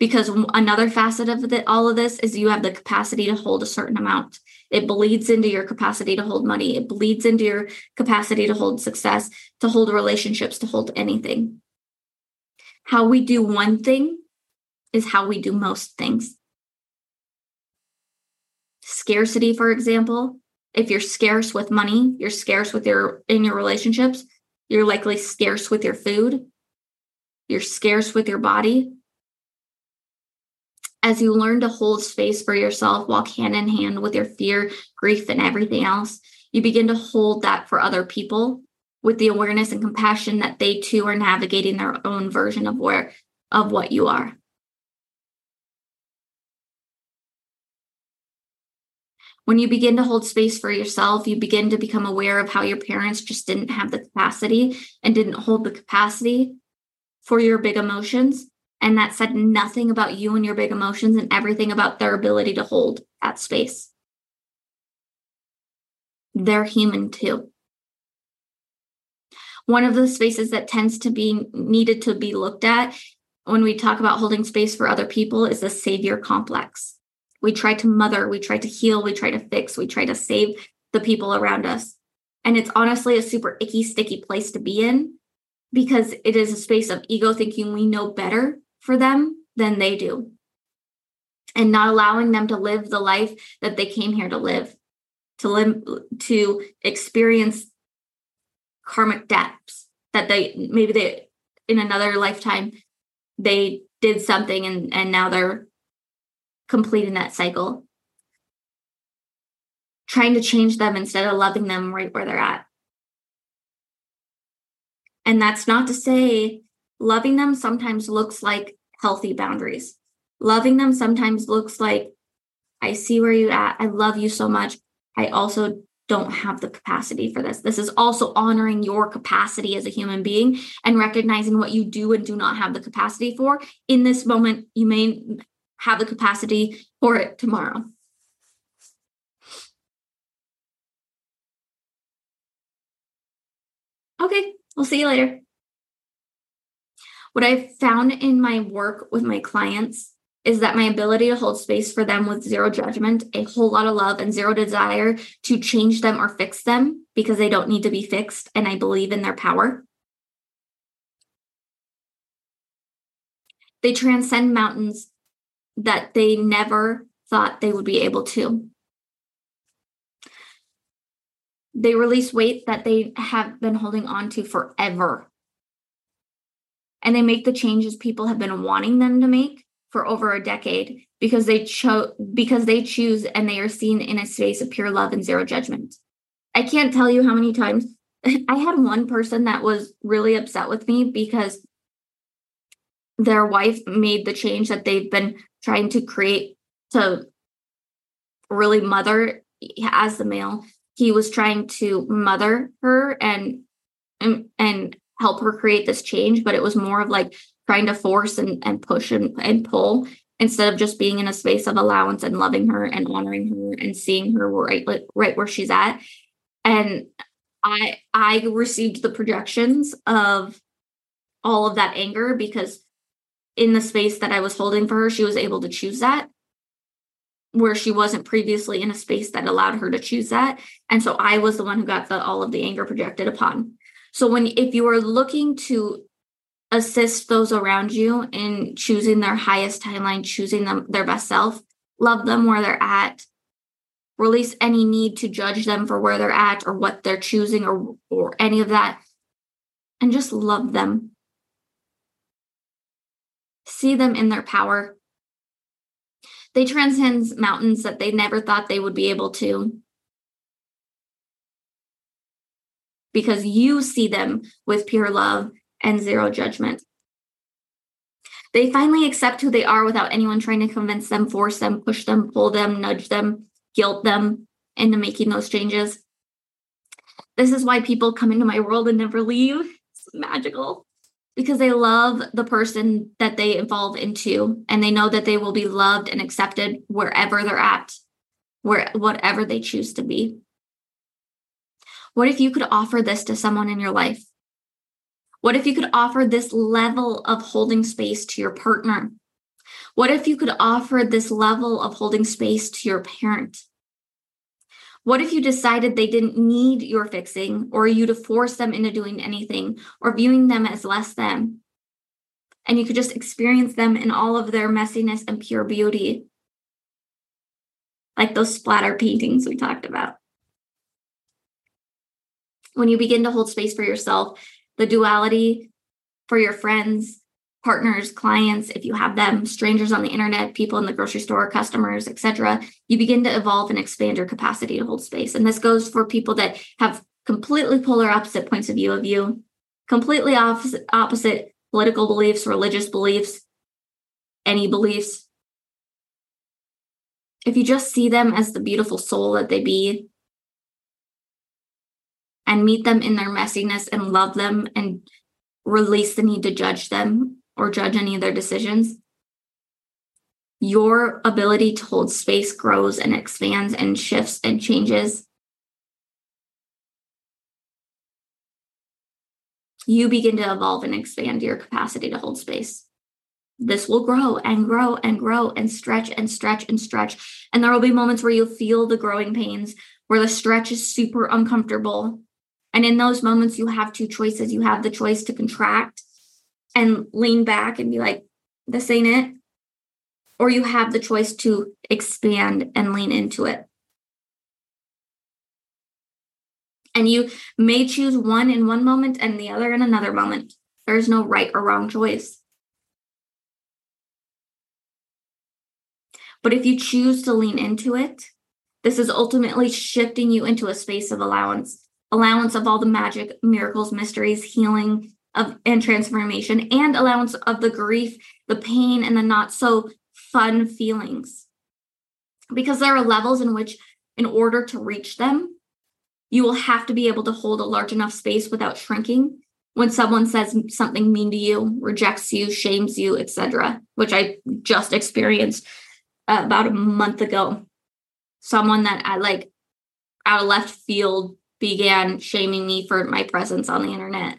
Because another facet of the, all of this is you have the capacity to hold a certain amount. It bleeds into your capacity to hold money. It bleeds into your capacity to hold success, to hold relationships, to hold anything. How we do one thing is how we do most things. Scarcity, for example, if you're scarce with money, you're scarce with your in your relationships, you're likely scarce with your food, you're scarce with your body. As you learn to hold space for yourself, walk hand in hand with your fear, grief, and everything else, you begin to hold that for other people with the awareness and compassion that they too are navigating their own version of where of what you are. When you begin to hold space for yourself, you begin to become aware of how your parents just didn't have the capacity and didn't hold the capacity for your big emotions. And that said nothing about you and your big emotions and everything about their ability to hold that space. They're human too. One of the spaces that tends to be needed to be looked at when we talk about holding space for other people is the savior complex. We try to mother, we try to heal, we try to fix, we try to save the people around us. And it's honestly a super icky, sticky place to be in because it is a space of ego thinking we know better for them than they do and not allowing them to live the life that they came here to live to live to experience karmic depths that they maybe they in another lifetime they did something and and now they're completing that cycle. Trying to change them instead of loving them right where they're at. And that's not to say loving them sometimes looks like healthy boundaries. Loving them sometimes looks like, I see where you're at. I love you so much. I also don't have the capacity for this. This is also honoring your capacity as a human being and recognizing what you do and do not have the capacity for. In this moment, you may have the capacity for it tomorrow. Okay, we'll see you later. What I've found in my work with my clients is that my ability to hold space for them with zero judgment, a whole lot of love, and zero desire to change them or fix them because they don't need to be fixed. And I believe in their power. They transcend mountains that they never thought they would be able to. They release weight that they have been holding on to forever. And they make the changes people have been wanting them to make for over a decade because they chose because they choose and they are seen in a space of pure love and zero judgment. I can't tell you how many times I had one person that was really upset with me because their wife made the change that they've been trying to create to really mother as the male he was trying to mother her and and, and help her create this change but it was more of like trying to force and, and push and, and pull instead of just being in a space of allowance and loving her and honoring her and seeing her right right where she's at. And i i received the projections of all of that anger because in the space that i was holding for her she was able to choose that where she wasn't previously in a space that allowed her to choose that and so i was the one who got the all of the anger projected upon so when if you are looking to assist those around you in choosing their highest timeline, choosing them their best self, love them where they're at, release any need to judge them for where they're at or what they're choosing or or any of that and just love them. See them in their power. They transcend mountains that they never thought they would be able to. Because you see them with pure love and zero judgment. They finally accept who they are without anyone trying to convince them, force them, push them, pull them, nudge them, guilt them into making those changes. This is why people come into my world and never leave. It's magical because they love the person that they evolve into and they know that they will be loved and accepted wherever they're at, where whatever they choose to be. What if you could offer this to someone in your life? What if you could offer this level of holding space to your partner? What if you could offer this level of holding space to your parent? What if you decided they didn't need your fixing or you to force them into doing anything or viewing them as less than? And you could just experience them in all of their messiness and pure beauty, like those splatter paintings we talked about. When you begin to hold space for yourself, the duality for your friends, partners, clients, if you have them, strangers on the internet, people in the grocery store, customers, etc., you begin to evolve and expand your capacity to hold space. And this goes for people that have completely polar opposite points of view of you, completely opposite, opposite political beliefs, religious beliefs, any beliefs. If you just see them as the beautiful soul that they be, and meet them in their messiness and love them and release the need to judge them or judge any of their decisions, your ability to hold space grows and expands and shifts and changes. You begin to evolve and expand your capacity to hold space. This will grow and grow and grow and stretch and stretch and stretch. And there will be moments where you'll feel the growing pains, where the stretch is super uncomfortable and in those moments, you have two choices. You have the choice to contract and lean back and be like, this ain't it. Or you have the choice to expand and lean into it. And you may choose one in one moment and the other in another moment. There's no right or wrong choice. But if you choose to lean into it, this is ultimately shifting you into a space of allowance allowance of all the magic, miracles, mysteries, healing of and transformation, and allowance of the grief, the pain, and the not so fun feelings. Because there are levels in which, in order to reach them, you will have to be able to hold a large enough space without shrinking when someone says something mean to you, rejects you, shames you, etc., which I just experienced about a month ago. Someone that I like out of left field began shaming me for my presence on the internet.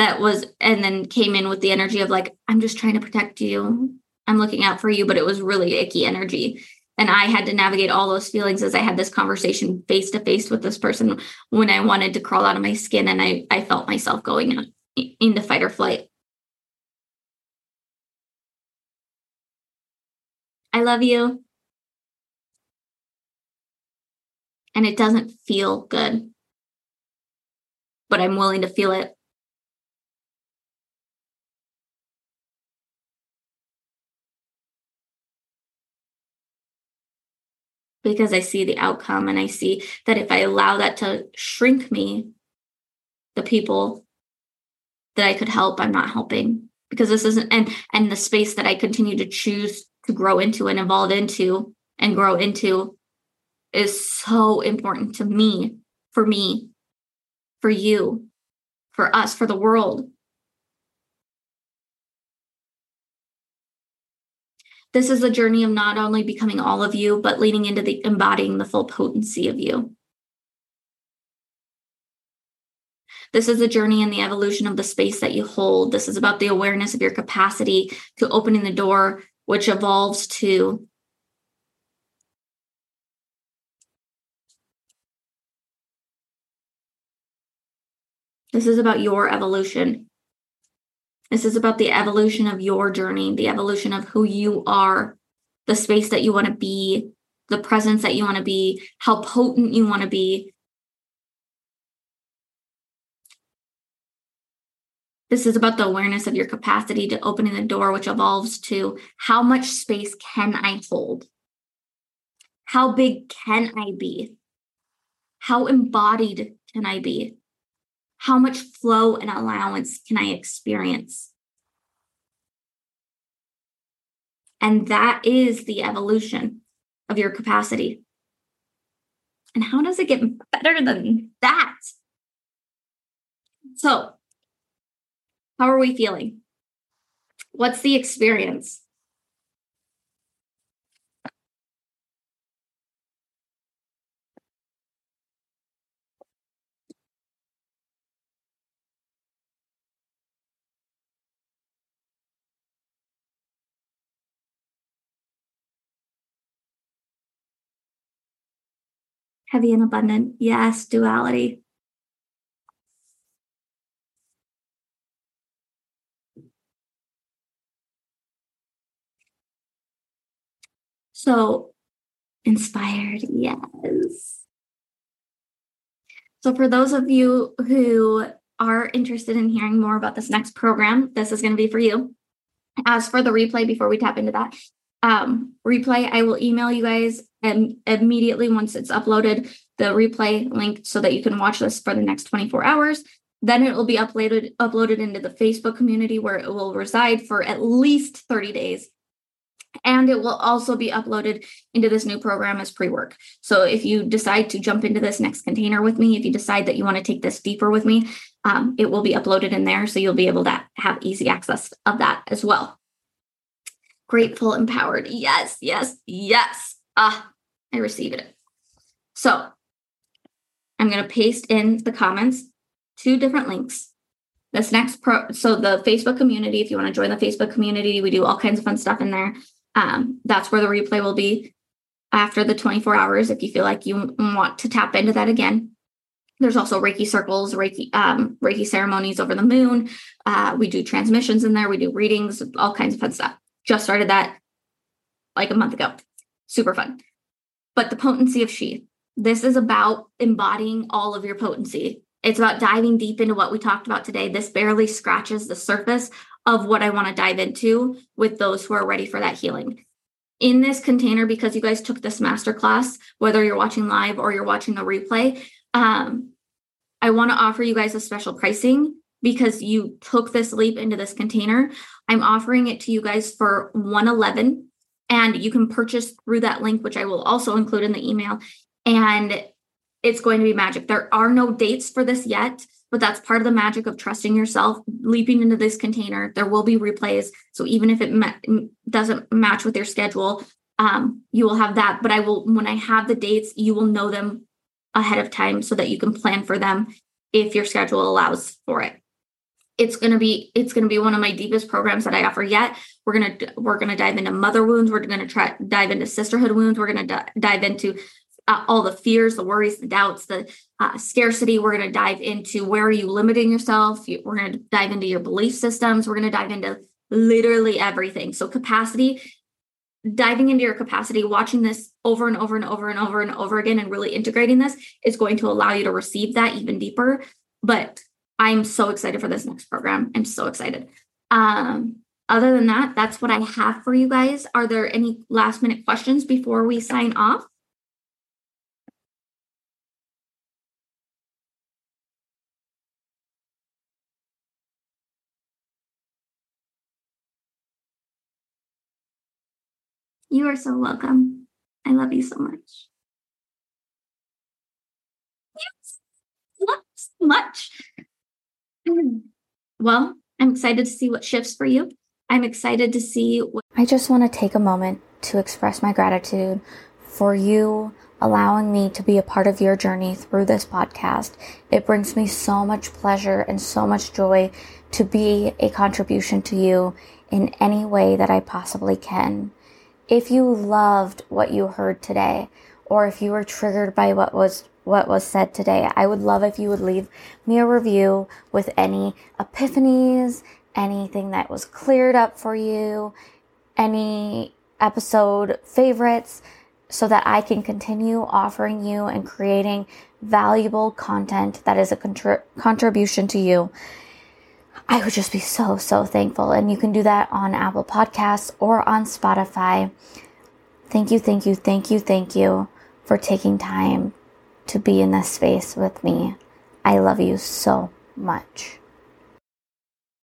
That was, and then came in with the energy of like, I'm just trying to protect you. I'm looking out for you, but it was really icky energy. And I had to navigate all those feelings as I had this conversation face to face with this person when I wanted to crawl out of my skin and I, I felt myself going into fight or flight. I love you. And it doesn't feel good, but I'm willing to feel it. Because I see the outcome and I see that if I allow that to shrink me, the people that I could help, I'm not helping because this isn't and and the space that I continue to choose to grow into and evolve into and grow into is so important to me, for me, for you, for us, for the world. This is a journey of not only becoming all of you, but leaning into the embodying the full potency of you. This is a journey in the evolution of the space that you hold. This is about the awareness of your capacity to opening the door, which evolves to This is about your evolution. This is about the evolution of your journey, the evolution of who you are, the space that you want to be, the presence that you want to be, how potent you want to be, This is about the awareness of your capacity to opening the door, which evolves to how much space can I hold? How big can I be? How embodied can I be? How much flow and allowance can I experience? And that is the evolution of your capacity. And how does it get better than that? So, how are we feeling? What's the experience? Heavy and abundant. Yes, duality. So inspired, yes. So, for those of you who are interested in hearing more about this next program, this is going to be for you. As for the replay, before we tap into that, um, replay, I will email you guys and immediately once it's uploaded the replay link so that you can watch this for the next 24 hours. Then it will be uploaded uploaded into the Facebook community where it will reside for at least 30 days. And it will also be uploaded into this new program as pre-work. So if you decide to jump into this next container with me if you decide that you want to take this deeper with me um, it will be uploaded in there so you'll be able to have easy access of that as well. Grateful empowered yes yes yes ah i received it so i'm going to paste in the comments two different links this next pro so the facebook community if you want to join the facebook community we do all kinds of fun stuff in there um, that's where the replay will be after the 24 hours if you feel like you want to tap into that again. There's also Reiki circles, Reiki um, Reiki ceremonies over the moon. Uh, we do transmissions in there. We do readings, all kinds of fun stuff. Just started that like a month ago. Super fun. But the potency of she. This is about embodying all of your potency. It's about diving deep into what we talked about today. This barely scratches the surface of what I want to dive into with those who are ready for that healing. In this container, because you guys took this masterclass, whether you're watching live or you're watching the replay, um, I want to offer you guys a special pricing because you took this leap into this container. I'm offering it to you guys for 111 and you can purchase through that link which I will also include in the email and it's going to be magic. There are no dates for this yet, but that's part of the magic of trusting yourself, leaping into this container. There will be replays. So even if it ma- doesn't match with your schedule, um, you will have that. But I will, when I have the dates, you will know them ahead of time so that you can plan for them if your schedule allows for it it's going to be it's going to be one of my deepest programs that I offer yet. We're going to we're going to dive into mother wounds. We're going to try dive into sisterhood wounds. We're going to d- dive into uh, all the fears, the worries, the doubts, the uh, scarcity. We're going to dive into where are you limiting yourself. We're going to dive into your belief systems. We're going to dive into literally everything. So capacity, diving into your capacity, watching this over and over and over and over and over again, and really integrating this is going to allow you to receive that even deeper. But I'm so excited for this next program. I'm so excited. Um, other than that, that's what I have for you guys. Are there any last minute questions before we sign off? You are so welcome. I love you so much. Yes, love so much. Well, I'm excited to see what shifts for you. I'm excited to see what. I just want to take a moment to express my gratitude for you allowing me to be a part of your journey through this podcast. It brings me so much pleasure and so much joy to be a contribution to you in any way that I possibly can. If you loved what you heard today, or if you were triggered by what was what was said today. I would love if you would leave me a review with any epiphanies, anything that was cleared up for you, any episode favorites, so that I can continue offering you and creating valuable content that is a contri- contribution to you. I would just be so, so thankful. And you can do that on Apple Podcasts or on Spotify. Thank you, thank you, thank you, thank you for taking time to be in this space with me. I love you so much.